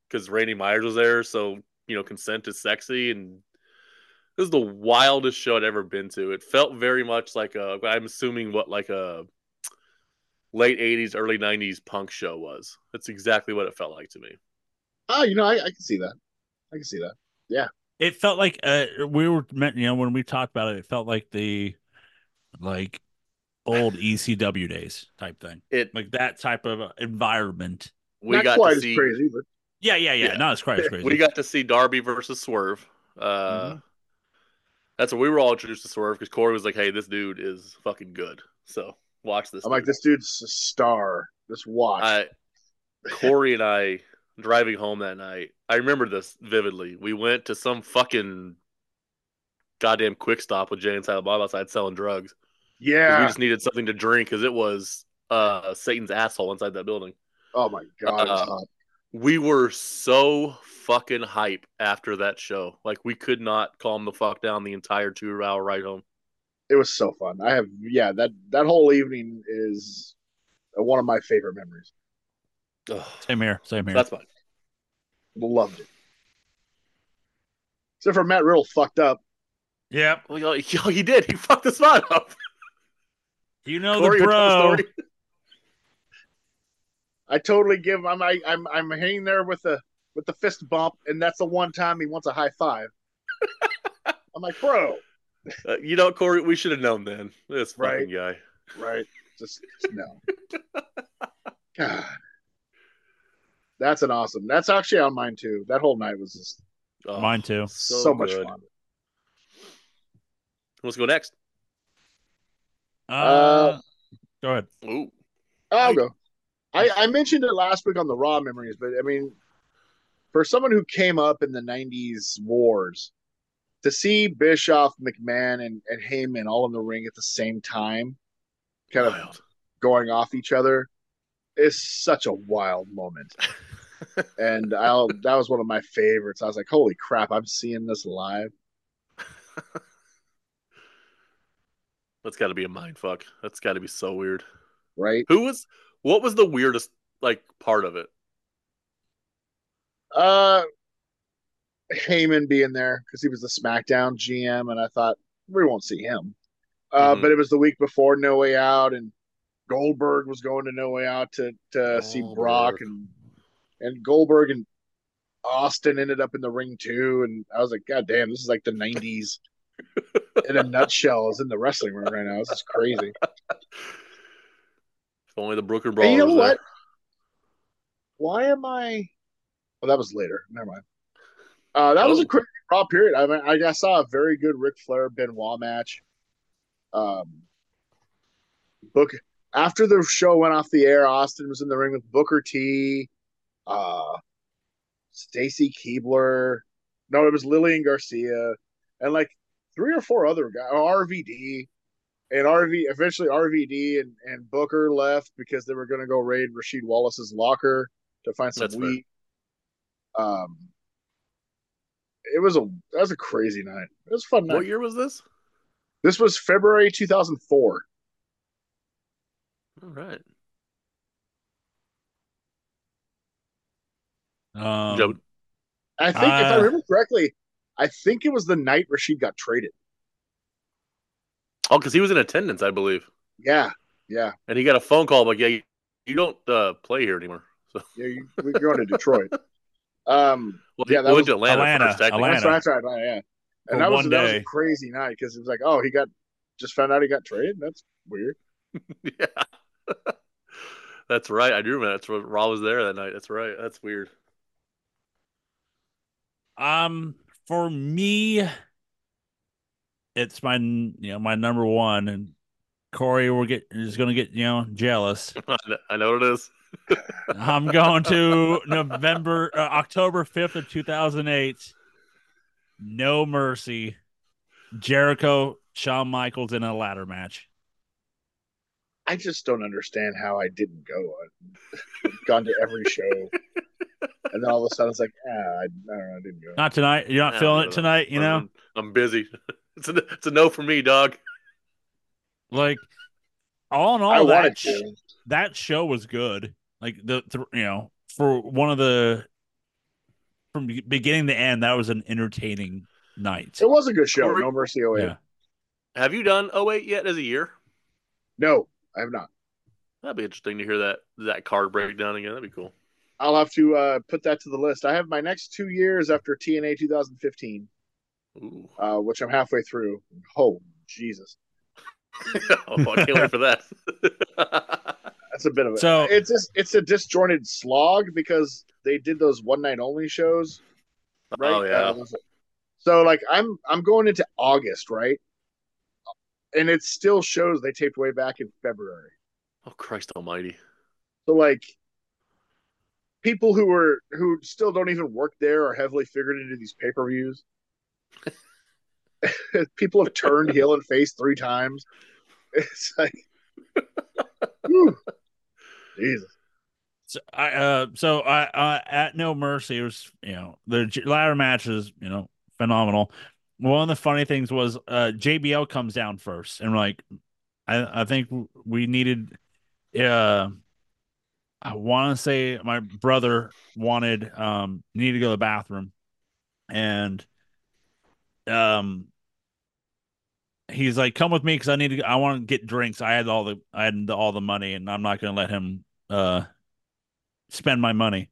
because Randy Myers was there, so you know, consent is sexy and this is the wildest show I'd ever been to. It felt very much like a I'm assuming what like a late 80s early 90s punk show was that's exactly what it felt like to me Oh, you know, I, I can see that. I can see that. It felt like uh we were meant, you know, when we talked about it, it felt like the like old ECW days type thing. it Like that type of environment. we Not got quite to as see crazy, but Yeah, yeah, yeah. Yeah. Not as quite as crazy. we got to see darby versus swerve uh Mhm. that's what we were all introduced to swerve because corey was like hey this dude is fucking good so watch this I'm like, this dude's a star. Just watch. I Corey and I driving home that night. I remember this vividly. We went to some fucking goddamn quick stop with Jay and Silent Bob outside selling drugs. Yeah. We just needed something to drink because it was uh Satan's asshole inside that building. Oh my god. Uh. We were so fucking hype after that show. Like we could not calm the fuck down the entire two hour ride home. It was so fun. I have yeah. That that whole evening is one of my favorite memories. Ugh. Same here. Same here. That's fine. Loved it. Except for Matt Riddle fucked up. Yep. Well, yo, yo, he did. He fucked the spot up. You know Corey, the you wanna tell bro. the story? I totally give. I'm I, I'm I'm hanging there with the with the fist bump, and that's the one time he wants a high five. I'm like, bro, Uh, you know, Corey, we should have known then. This fucking Right. guy. right? Just, just no. God, that's an awesome. That's actually on mine too. That whole night was just Oh, Mine too. so, much fun. Let's go next. Uh, go ahead. Ooh. I'll go. I, I mentioned it last week on the Raw memories, but I mean, for someone who came up in the '90s wars, to see Bischoff, McMahon, and, and Heyman all in the ring at the same time, kind of Wild. going off each other, is such a wild moment. and I'll that was one of my favorites. I was like, "Holy crap! I'm seeing this live." That's got to be a mind fuck. That's got to be so weird. right? Who was? What was the weirdest like part of it? Uh, Heyman being there because he was the SmackDown GM, and I thought we won't see him. Uh, Mhm. but it was the week before No Way Out, and Goldberg was going to No Way Out to to see Brock, Goldberg. and and Goldberg and Austin ended up in the ring too, and I was like, God damn, this is like the '90s in a nutshell. Is in the wrestling ring right now. This is crazy. If only the Brooklyn Brawlers. And you know there. what? Why am I? Oh, that was later. Never mind. Uh, that was Oh. a quick raw period. I mean, I, I saw a very good Ric Flair Benoit match. Um, Book after the show went off the air, Austin was in the ring with Booker T, uh, Stacy Keibler. No, it was Lillian Garcia, and like three or four other guys. RVD, and RV eventually RVD and, and Booker left because they were going to go raid Rasheed Wallace's locker to find some That's fair. wheat. Um, it was a that was a crazy night. It was a fun night. What year was this? This was February 2004. All right. Um, Joe, I think if I Uh, remember correctly, I think it was the night Rasheed got traded. oh, because he was in attendance, I believe, Yeah, yeah, and he got a phone call like, "Yeah, you, you don't uh, play here anymore." So, yeah. You, we're going to Detroit. Um, well, Yeah, that was Atlanta, Atlanta, first. Atlanta. that's right, that's right, yeah. For And that was that was a crazy night because it was like, oh, he got just found out he got traded. That's weird. Yeah. That's right. I do remember. That's what Raw was there that night. That's right. That's weird. Um, for me, it's my you know my number one, and Corey will get is going to get you know jealous. I know- what it is. I'm going to November, uh, October 5th of 2008. No Mercy. Jericho, Shawn Michaels in a ladder match. I just don't understand how I didn't go. I've gone to every show, and then all of a sudden it's like, ah, I, I don't know, I didn't go. Not tonight. You're not I feeling it tonight, you know? I'm, I'm busy. It's a it's a no for me, dog. Like, all in all, I that, wanted sh- to. that show was good. Like, the, the, you know, for one of the, from beginning to end, that was an entertaining night. It was a good show. Corey- No Mercy 08. Yeah. Have you done 08 yet as a year? No, I have not. That'd be interesting to hear that that card breakdown again. That'd be cool. I'll have to uh, put that to the list. I have my next two years after TNA 2015, Ooh. uh, which I'm halfway through. Oh, Jesus. oh, I can't wait for that. That's a bit of a So- it's just it's a disjointed slog because they did those one night only shows, right? Oh yeah. Uh, so like I'm I'm going into August, right? And it still shows they taped way back in February. oh Christ Almighty. So like people who are who still don't even work there are heavily figured into these pay per views. people have turned heel and face three times. It's like. Jesus. So I uh so I uh at No Mercy was you know the ladder match is you know phenomenal. One of the funny things was uh JBL comes down first and like I I think we needed uh I want to say my brother wanted um needed to go to the bathroom and um he's like come with me because I need to I want to get drinks. I had all the I had all the money and I'm not going to let him uh spend my money.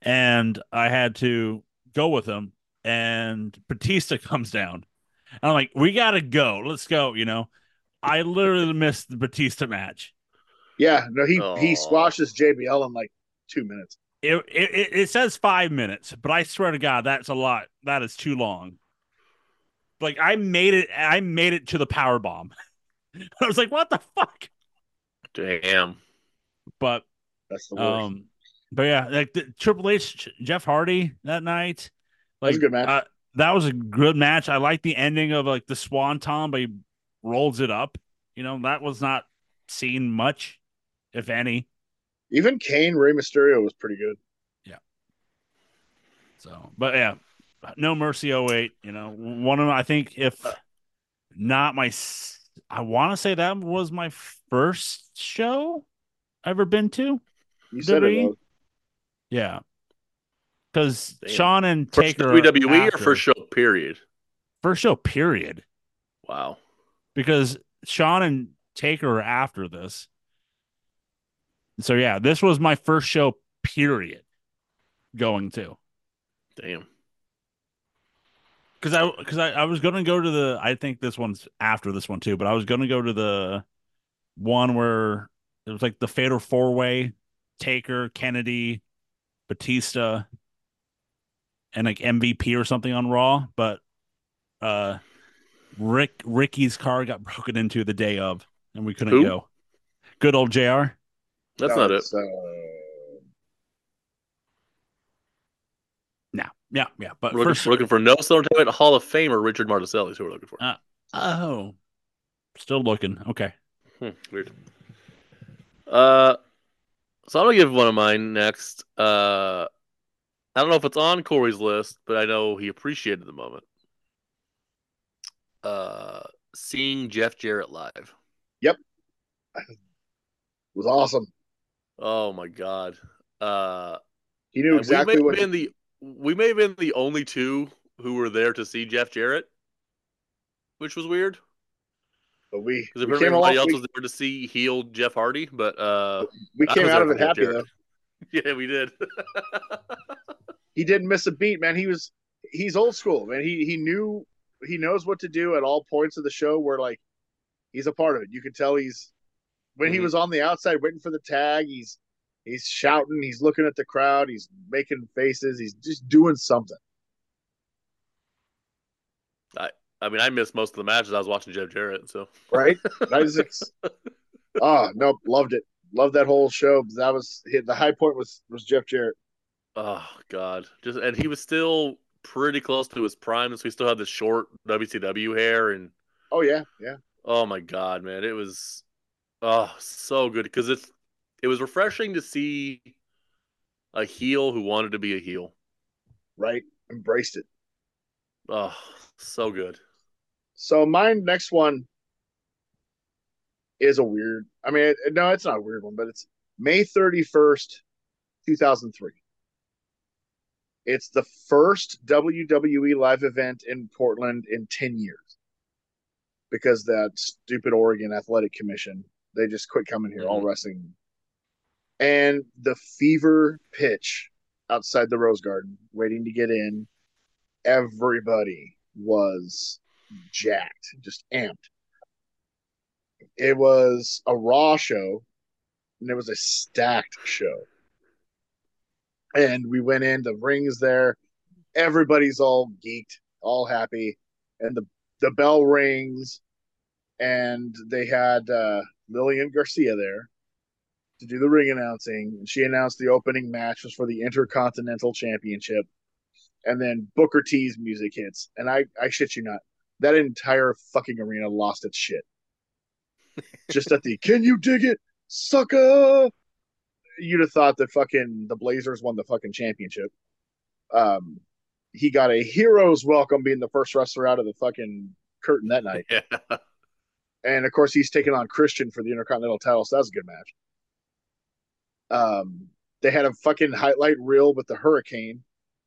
And I had to go with him. And Batista comes down. And I'm like, we got to go. Let's go. You know, I literally missed the Batista match. Yeah, no, he Aw. he squashes JBL in like two minutes. It, it, it- it says five minutes, but I swear to God, that's a lot. That is too long. Like I made it, I made it to the power bomb. I was like, what the fuck? Damn. But That's the worst. Um, but yeah, like the, Triple H, Jeff Hardy that night, That was like a good match. Uh, that was a good match. I like the ending of like the Swanton, but he rolls it up. You know, that was not seen much, if any. Even Kane Rey Mysterio was pretty good. Yeah. So, but yeah, No Mercy 08, you know, one of I think if not my I want to say that was my first show I ever been to. You said it was. Yeah. Cuz Shawn and first Taker WWE after. or first show period. First show period. Wow. Because Shawn and Taker are after this. So yeah, this was my first show period going to. Damn. Because I because I, I was gonna go to the I think this one's after this one too, but I was gonna go to the one where it was like the fatal four way, Taker, Kennedy, Batista, and like MVP or something on Raw, but uh Rick Ricky's car got broken into the day of and we couldn't Who? go. Good old JR. That's No, not it. it's, Uh, No. Yeah, yeah. But We're looking, first we're looking for no Entertainment Hall of Famer Richard Marticelli is who we're looking for. Uh, oh. Still looking. Okay. Hmm, weird. Uh, so I'm gonna give one of mine next. Uh, I don't know if it's on Corey's list, but I know he appreciated the moment. Uh, seeing Jeff Jarrett live. Yep. Was awesome. Oh my god. Uh, He knew and we may exactly have what. been the we may have been the only two who were there to see Jeff Jarrett, which was weird but we, because we came everybody else We, was there to see heel Jeff Hardy, but uh, we came out of it happy Jarrett. though. yeah, we did. He didn't miss a beat, man. He was he's old school, man. He he knew he knows what to do at all points of the show. Where like he's a part of it. You could tell he's when he Mhm. was on the outside waiting for the tag. He's he's shouting. He's looking at the crowd. He's making faces. He's just doing something. I I mean, I missed most of the matches. I was watching Jeff Jarrett, so right? That is ex- oh no, loved it. Loved that whole show. That was hit. The high point was was Jeff Jarrett. oh god, just and he was still pretty close to his prime, so he still had the short WCW hair, and Oh yeah, yeah. oh my god, man, it was oh so good because it's it was refreshing to see a heel who wanted to be a heel. Right. Embraced it. Oh, so good. So my next one is a weird. I mean, it, no, it's not a weird one, but it's May thirty first, two thousand three. It's the first WWE live event in Portland in ten years because that stupid Oregon Athletic Commission they just quit coming here, all Mhm. wrestling, and the fever pitch outside the Rose Garden, waiting to get in. Everybody was jacked, just amped. It was a Raw show, and it was a stacked show. And we went in, the rings there. Everybody's all geeked, all happy, and the the bell rings, and they had uh, Lillian Garcia there to do the ring announcing. And she announced the opening match was for the Intercontinental Championship, and then Booker T's music hits, and I I shit you not, that entire fucking arena lost its shit. Just at the can you dig it, sucker? You'd have thought that fucking the Blazers won the fucking championship. Um, he got a hero's welcome being the first wrestler out of the fucking curtain that night, Yeah. And of course he's taking on Christian for the Intercontinental title, so that was a good match. Um, they had a fucking highlight reel with the Hurricane,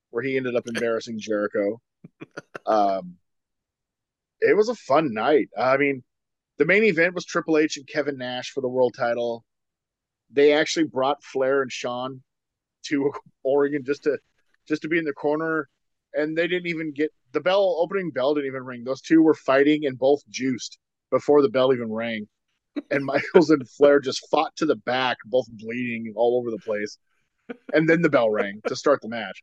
where he ended up embarrassing Jericho. Um, it was a fun night. I mean, the main event was Triple H and Kevin Nash for the world title. They actually brought Flair and Shawn to Oregon just to just to be in the corner, and they didn't even get the bell opening bell didn't even ring. Those two were fighting and both juiced before the bell even rang. And Michaels and Flair just fought to the back, both bleeding all over the place. And then the bell rang to start the match.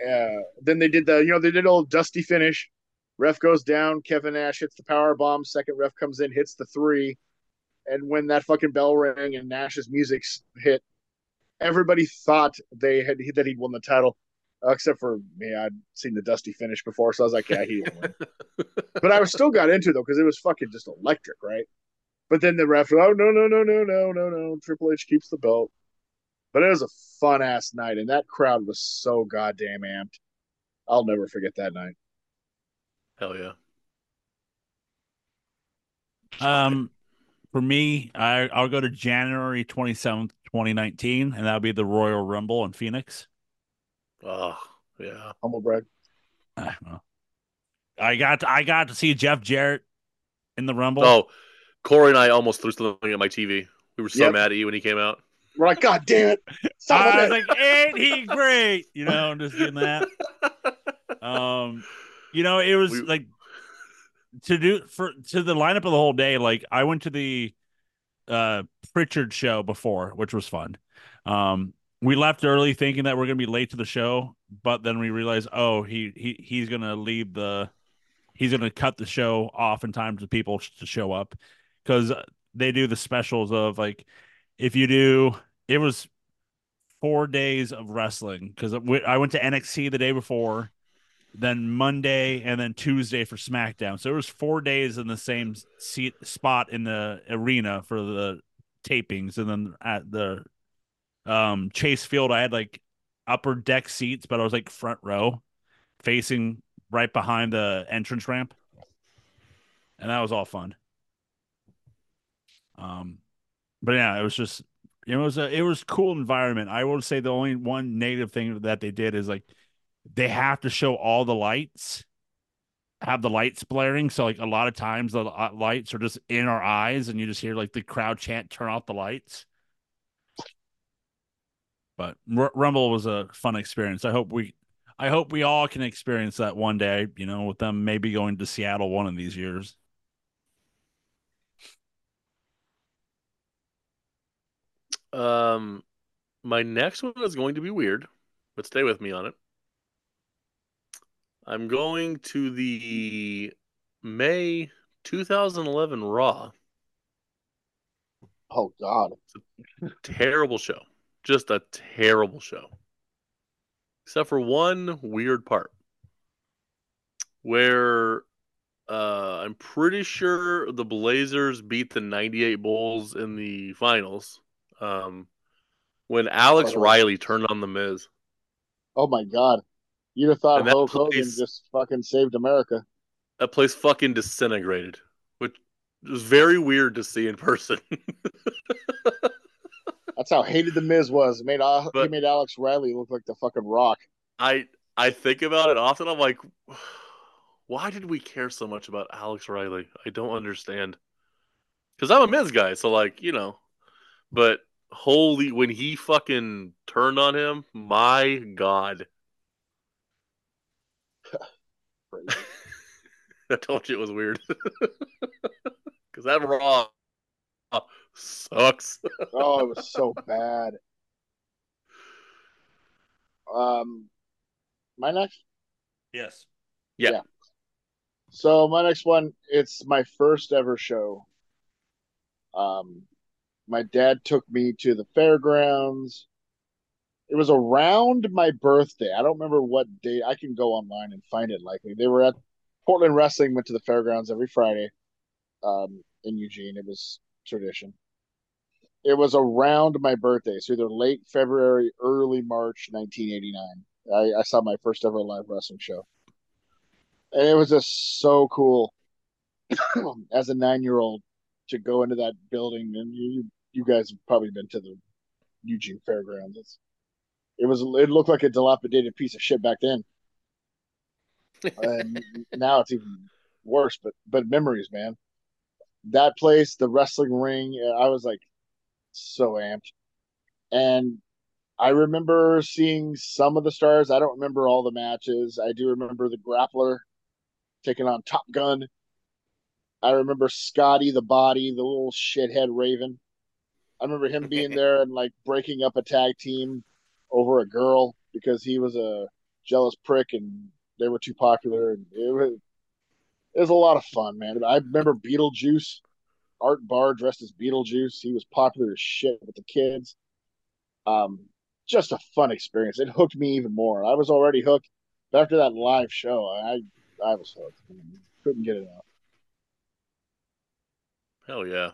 Uh, then they did the, you know, they did old dusty finish. Ref goes down. Kevin Nash hits the power bomb. Second ref comes in, hits the three. And when that fucking bell rang and Nash's music hit, everybody thought they had that he'd won the title, uh, except for me. I'd seen the dusty finish before, so I was like, yeah, he didn't but I was still got into it though because it was fucking just electric, right? But then the ref, oh no no no no no no no, Triple H keeps the belt. But it was a fun ass night, and that crowd was so goddamn amped. I'll never forget that night. Hell yeah. Um, for me, I I'll go to January twenty seventh, twenty nineteen, and that'll be the Royal Rumble in Phoenix. Oh yeah. Humble brag. I don't. I got to, I got to see Jeff Jarrett in the Rumble. Oh, Corey and I almost threw something at my TV. We were so Yep. mad at you when he came out. We're like, God damn it! Son of was bitch." like, ain't he great? You know, I'm just getting that. Um, you know, it was We- like to do for to the lineup of the whole day. Like I went to the uh Prichard show before, which was fun. Um, we left early thinking that we're gonna be late to the show, but then we realized, oh, he he he's gonna leave the he's gonna cut the show off in time for people to show up because they do the specials of like if you do it was four days of wrestling because I went to NXT the day before, then Monday, and then Tuesday for SmackDown. So it was four days in the same seat spot in the arena for the tapings, and then at the um Chase Field, I had like upper deck seats, but I was like front row, facing right behind the entrance ramp, and that was all fun. Um, but yeah, it was just it was a it was cool environment. I will say the only one negative thing that they did is like they have to show all the lights, have the lights blaring. So like a lot of times the uh, lights are just in our eyes, and you just hear like the crowd chant, "Turn off the lights." But R- Rumble was a fun experience. I hope we, I hope we all can experience that one day. You know, with them maybe going to Seattle one of these years. Um, my next one is going to be weird, but stay with me on it. I'm going to the May 2011 Raw. Oh God. Terrible show. Just a terrible show. Except for one weird part where uh, I'm pretty sure the Blazers beat the 98 Bulls in the finals. Um, when Alex Oh. Riley turned on the Miz. Oh my God. You'd have thought Hulk Hogan just fucking saved America. That place fucking disintegrated, which was very weird to see in person. That's how hated the Miz was. It made Al- he made Alex Riley look like the fucking Rock. I I think about it often. I'm like, why did we care so much about Alex Riley? I don't understand. Because I'm a Miz guy, so like you know, but holy, when he fucking turned on him, my god, I told you it was weird. Because that Raw sucks. oh, it was so bad. Um, my next. Yes. Yeah. So my next one, it's my first ever show. Um, my dad took me to the fairgrounds. It was around my birthday. I don't remember what date. I can go online and find it likely. They were at Portland Wrestling, went to the fairgrounds every Friday um, in Eugene. It was tradition. It was around my birthday, so either late February, early March 1989. I, I saw my first ever live wrestling show. And it was just so cool as a nine year old to go into that building. And you, you guys have probably been to the Eugene Fairgrounds. It's, it was, it looked like a dilapidated piece of shit back then. and now it's even worse, but, but memories, man. That place, the wrestling ring, I was like so amped. And I remember seeing some of the stars. I don't remember all the matches. I do remember the grappler taking on Top Gun. I remember Scotty the body, the little shithead Raven. I remember him being there and like breaking up a tag team over a girl because he was a jealous prick and they were too popular. And it was, it was a lot of fun, man. I remember Beetlejuice, Art Barr dressed as Beetlejuice. He was popular as shit with the kids. Um, just a fun experience. It hooked me even more. I was already hooked. But after that live show, I I was hooked. Couldn't get it out. Hell yeah!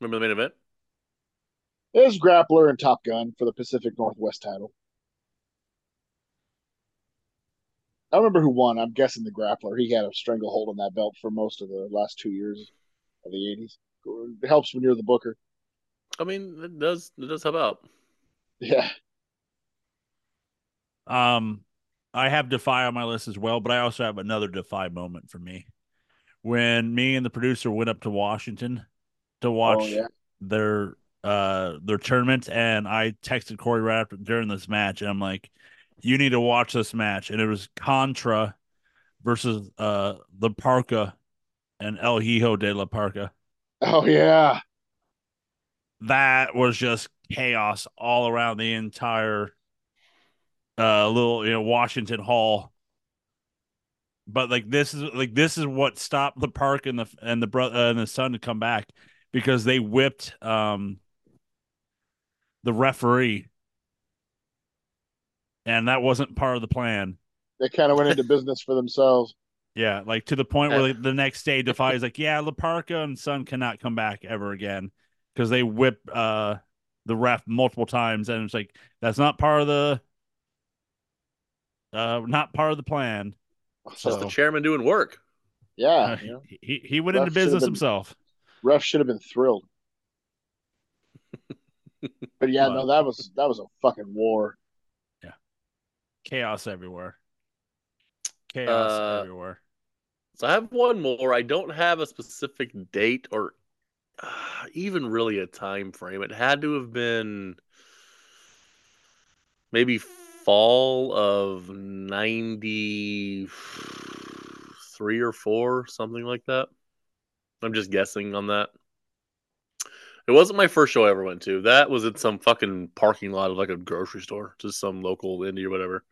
Remember the main event? It was Grappler and Top Gun for the Pacific Northwest title. I remember who won. I'm guessing the grappler. He had a stranglehold on that belt for most of the last two years of the '80s. It helps when you're the booker. I mean, it does it does help out. Yeah. Um, I have Defy on my list as well, but I also have another Defy moment for me. When me and the producer went up to Washington to watch Oh yeah. their uh their tournament, and I texted Corey right after during this match, and I'm like, "You need to watch this match." And it was Contra versus uh the Parka and El Hijo de la Parca. Oh yeah. That was just chaos all around the entire uh little you know Washington Hall. But like this is like this is what stopped the park and the and the brother uh, and the son to come back because they whipped um the referee and that wasn't part of the plan. They kind of went into business for themselves. Yeah, like to the point where like, the next day Defy is like, yeah, Laparca and Son cannot come back ever again because they whip uh the ref multiple times and it's like that's not part of the uh not part of the plan. It's just the chairman doing work. Yeah. Uh, you know, he he went Ref into business been- himself. ref should have been thrilled. But yeah, But- no, that was that was a fucking war. Yeah, chaos everywhere. Chaos Uh, everywhere. So I have one more. I don't have a specific date or uh, even really a time frame. It had to have been maybe fall of 93 or 4, something like that. I'm just guessing on that. It wasn't my first show I ever went to. That was at some fucking parking lot of like a grocery store, just some local indie or whatever.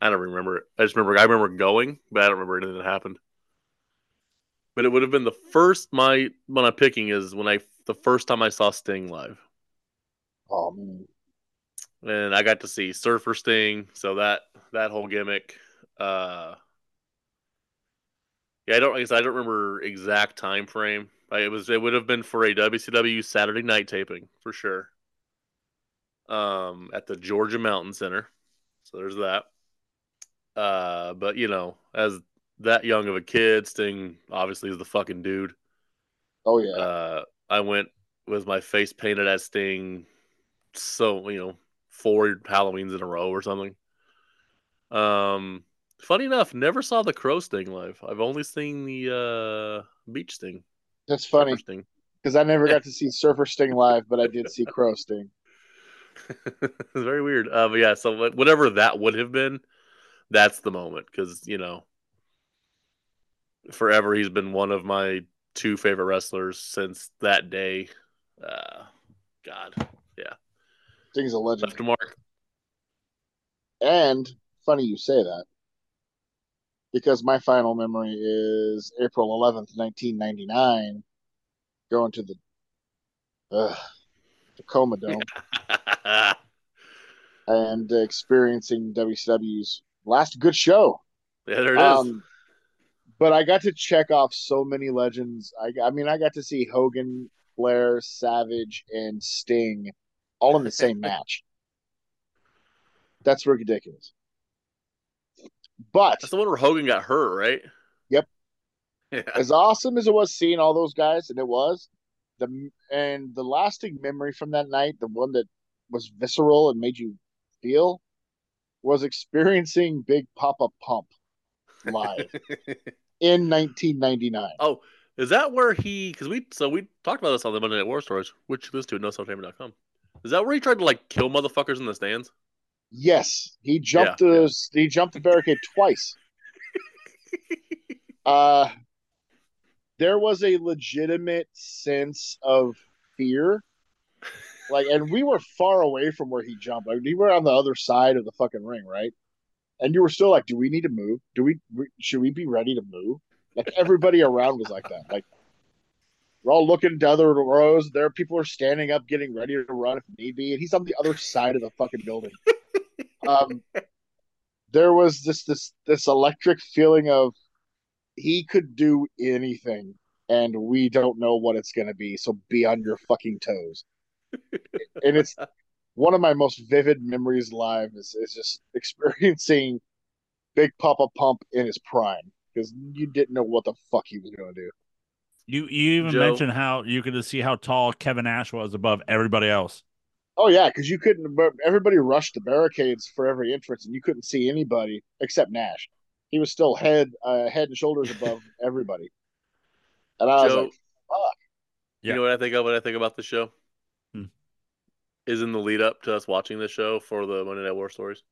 I don't remember it. I just remember I remember going, but I don't remember anything that happened. But it would have been the first my when I'm picking is when I the first time I saw Sting live. Oh man. And I got to see Surfer Sting, so that that whole gimmick. Uh Yeah, I don't I guess I don't remember exact time frame. It was it would have been for a WCW Saturday night taping for sure. Um at the Georgia Mountain Center. So there's that. Uh but you know, as that young of a kid, Sting obviously is the fucking dude. Oh yeah. Uh, I went with my face painted as Sting, so you know, four Halloweens in a row or something. Um, funny enough, never saw the Crow Sting live. I've only seen the uh Beach Sting. That's funny because I never got to see Surfer Sting live, but I did see Crow Sting. it's very weird. Uh, but yeah, so whatever that would have been, that's the moment because you know, forever he's been one of my two favorite wrestlers since that day. Uh, God, Sting's a legend. left a mark. And funny you say that because my final memory is April 11th, 1999, going to the uh, Tacoma Dome and experiencing WCW's last good show. Yeah, there it is. But I got to check off so many legends. I, I mean, I got to see Hogan, Flair, Savage, and Sting all in the same match. That's ridiculous. But That's the one where Hogan got hurt, right? Yep. Yeah. as awesome as it was seeing all those guys, and it was the and the lasting memory from that night, the one that was visceral and made you feel, was experiencing Big Papa Pump live in 1999. oh, is that where he? Because we so we talked about this on the Monday Night War Stories, which you listen to at nosellentertainment.com. Is that where he tried to like kill motherfuckers in the stands? Yes, he jumped Yeah, the he jumped the barricade twice. Uh there was a legitimate sense of fear. Like and we were far away from where he jumped. Like we were on the other side of the fucking ring, right? And you were still like, do we need to move? Do we should we be ready to move? Like everybody around was like that. Like we're all looking to other rows. There, people are standing up, getting ready to run if need be, and he's on the other side of the fucking building. Um, there was this this this electric feeling of he could do anything, and we don't know what it's gonna be. So be on your fucking toes. and it's one of my most vivid memories live is, is just experiencing Big Papa Pump in his prime because you didn't know what the fuck he was going to do. You you even Joe- mentioned how you could see how tall Kevin Nash was above everybody else. Oh yeah, because you couldn't. Everybody rushed the barricades for every entrance, and you couldn't see anybody except Nash. He was still head uh, head and shoulders above everybody. And I was like, Yeah. you know what I think of when I think about the show? Is in the lead up to us watching this show for the Monday Night War stories.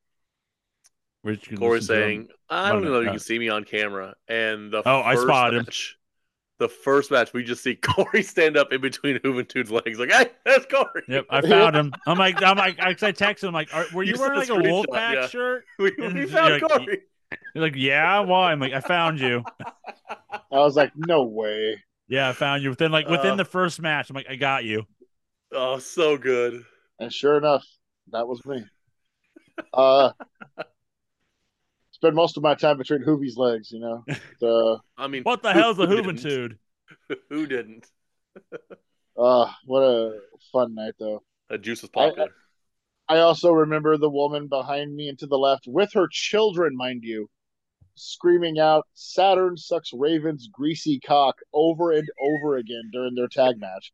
Which you can Corey listen to them. saying, "I don't Monday, know if you can see me on camera." And the Oh, I first spotted him. match, The first match, we just see Corey stand up in between Juventude's legs, like, "Hey, that's Corey." Yep, I found him. I'm like, I'm like, I I texted him like, Are, were you You wearing like a a screenshot, Wolfpack yeah. shirt? we, And we you're found like, Corey. He's like, yeah, why? I'm like, I found you. I was like, no way. Yeah, I found you within like within Uh. the first match. I'm like, I got you. Oh, so good. And sure enough, that was me. Uh, spend most of my time between Hoovie's legs, you know. The I mean, What the who- hell's the who didn't? Who didn't? uh, what a fun night though. That juice was I- popular. I also remember the woman behind me and to the left, with her children, mind you, screaming out "Saturn sucks Raven's greasy cock" over and over again during their tag match.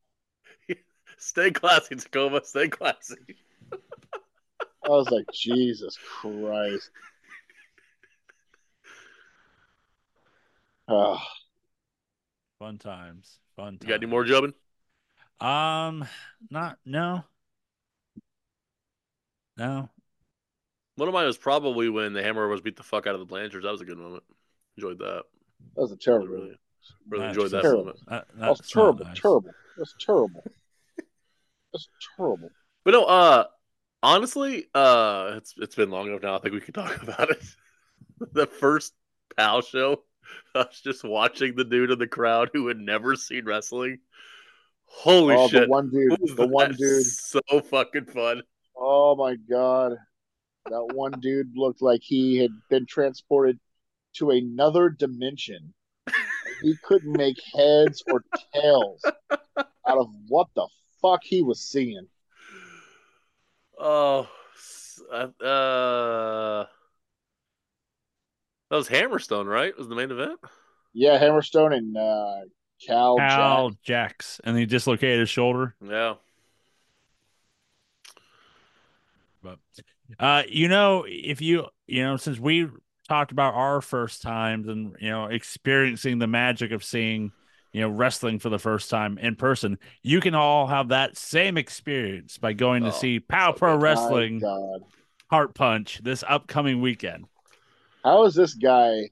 Stay classy, Tacoma. Stay classy. I was like, Jesus Christ. Uh, Fun times. Fun times. You got any more, Jobin? Um, not no. No. One of mine was probably when the Hammer was beat the fuck out of the Blanchards. That was a good moment. Enjoyed that. that was a terrible. really, really That's enjoyed that terrible. moment. That, That was that's terrible. nice. Terrible. That's terrible. That's terrible. But no, uh, honestly, uh, it's it's been long enough now. I think we can talk about it. the first PAL show, I was just watching the dude in the crowd who had never seen wrestling. Holy oh, shit! the one dude. The one dude. so fucking fun. Oh my god. That one dude looked like he had been transported to another dimension. He couldn't make heads or tails out of what the fuck he was seeing. Oh, uh, uh, that was Hammerstone, right? Was the main event? Yeah, Hammerstone and uh, Cal, Cal Jack. Jax, and he dislocated his shoulder. Yeah. But uh, you know, if you you know, since we talked about our first times and you know experiencing the magic of seeing you know wrestling for the first time in person, you can all have that same experience by going to Oh, see Pow Pro. Wrestling God. Heart Punch this upcoming weekend. How is this guy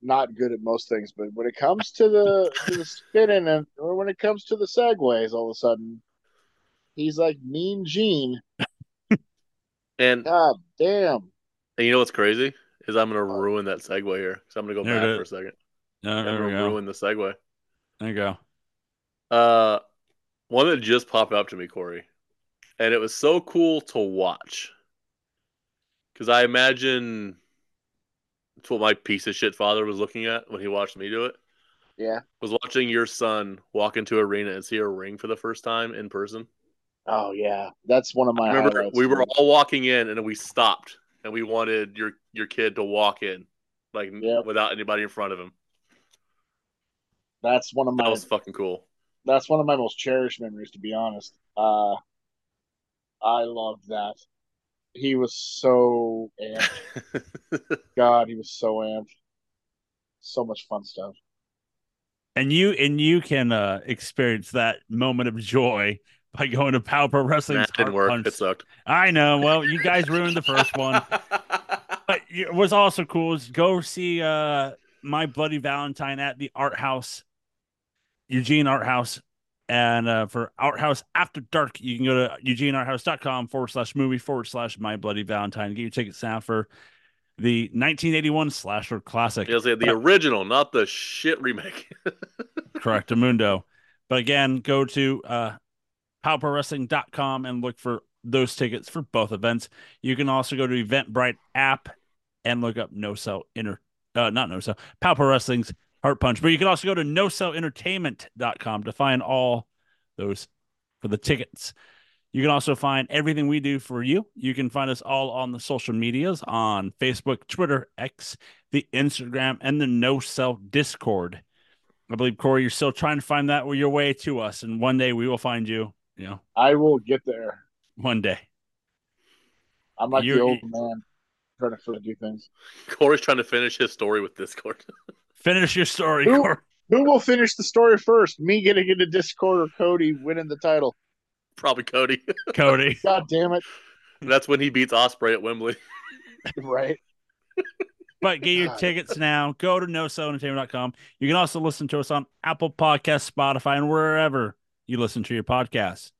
not good at most things, but when it comes to the to the spinning and or when it comes to the segues, all of a sudden he's like Mean Gene. And, God damn. and you know what's crazy is I'm gonna ruin that segue here. So I'm gonna go There back for a second. No, I'm there we gonna go. ruin the segue. There you go. Uh, one that just popped up to me, Corey, and it was so cool to watch. Because I imagine it's what my piece of shit father was looking at when he watched me do it. Yeah. Was watching your son walk into arena and see a ring for the first time in person. Oh yeah. That's one of my I remember highlights. we were all walking in and then we stopped and we wanted your your kid to walk in like Yep. without anybody in front of him. That's one of That my was fucking cool. that's one of my most cherished memories to be honest. Uh I loved that. He was so amped. God, he was so amped. So much fun stuff. And you and you can uh experience that moment of joy by going to Pow Pro Wrestling. That didn't work. It sucked. I know. Well, you guys ruined the first one. But you- what's also cool is go see uh my bloody Valentine at the Art House, Eugene Art House. And uh, for Art House After Dark, you can go to eugenearthouse.com forward slash movie forward slash my bloody Valentine. Get your tickets now for the 1981 slasher classic. Yes, the original, not the shit remake. Correct, Mundo. But again, go to uh powprowrestling.com and look for those tickets for both events. You can also go to Eventbrite app and look up No Sell Inter uh not No Sell, Pow Pro Wrestling's Heart Punch. But you can also go to nosellentertainment.com to find all those for the tickets. You can also find everything we do for you. You can find us all on the social medias on Facebook, Twitter, X, the Instagram, and the No Sell Discord. I believe Corey, you're still trying to find that your way to us, and one day we will find you. You know, I will get there. one day. I'm like You're- the old man trying to figure do things. Corey's trying to finish his story with Discord. Finish your story, Who- Corey. Who will finish the story first? Me getting into Discord or Cody winning the title? Probably Cody. Cody. God damn it! That's when he beats Ospreay at Wembley. Right? But get your God. tickets now. Go to nosellentertainment.com. You can also listen to us on Apple Podcasts, Spotify, and wherever you listen to your podcasts.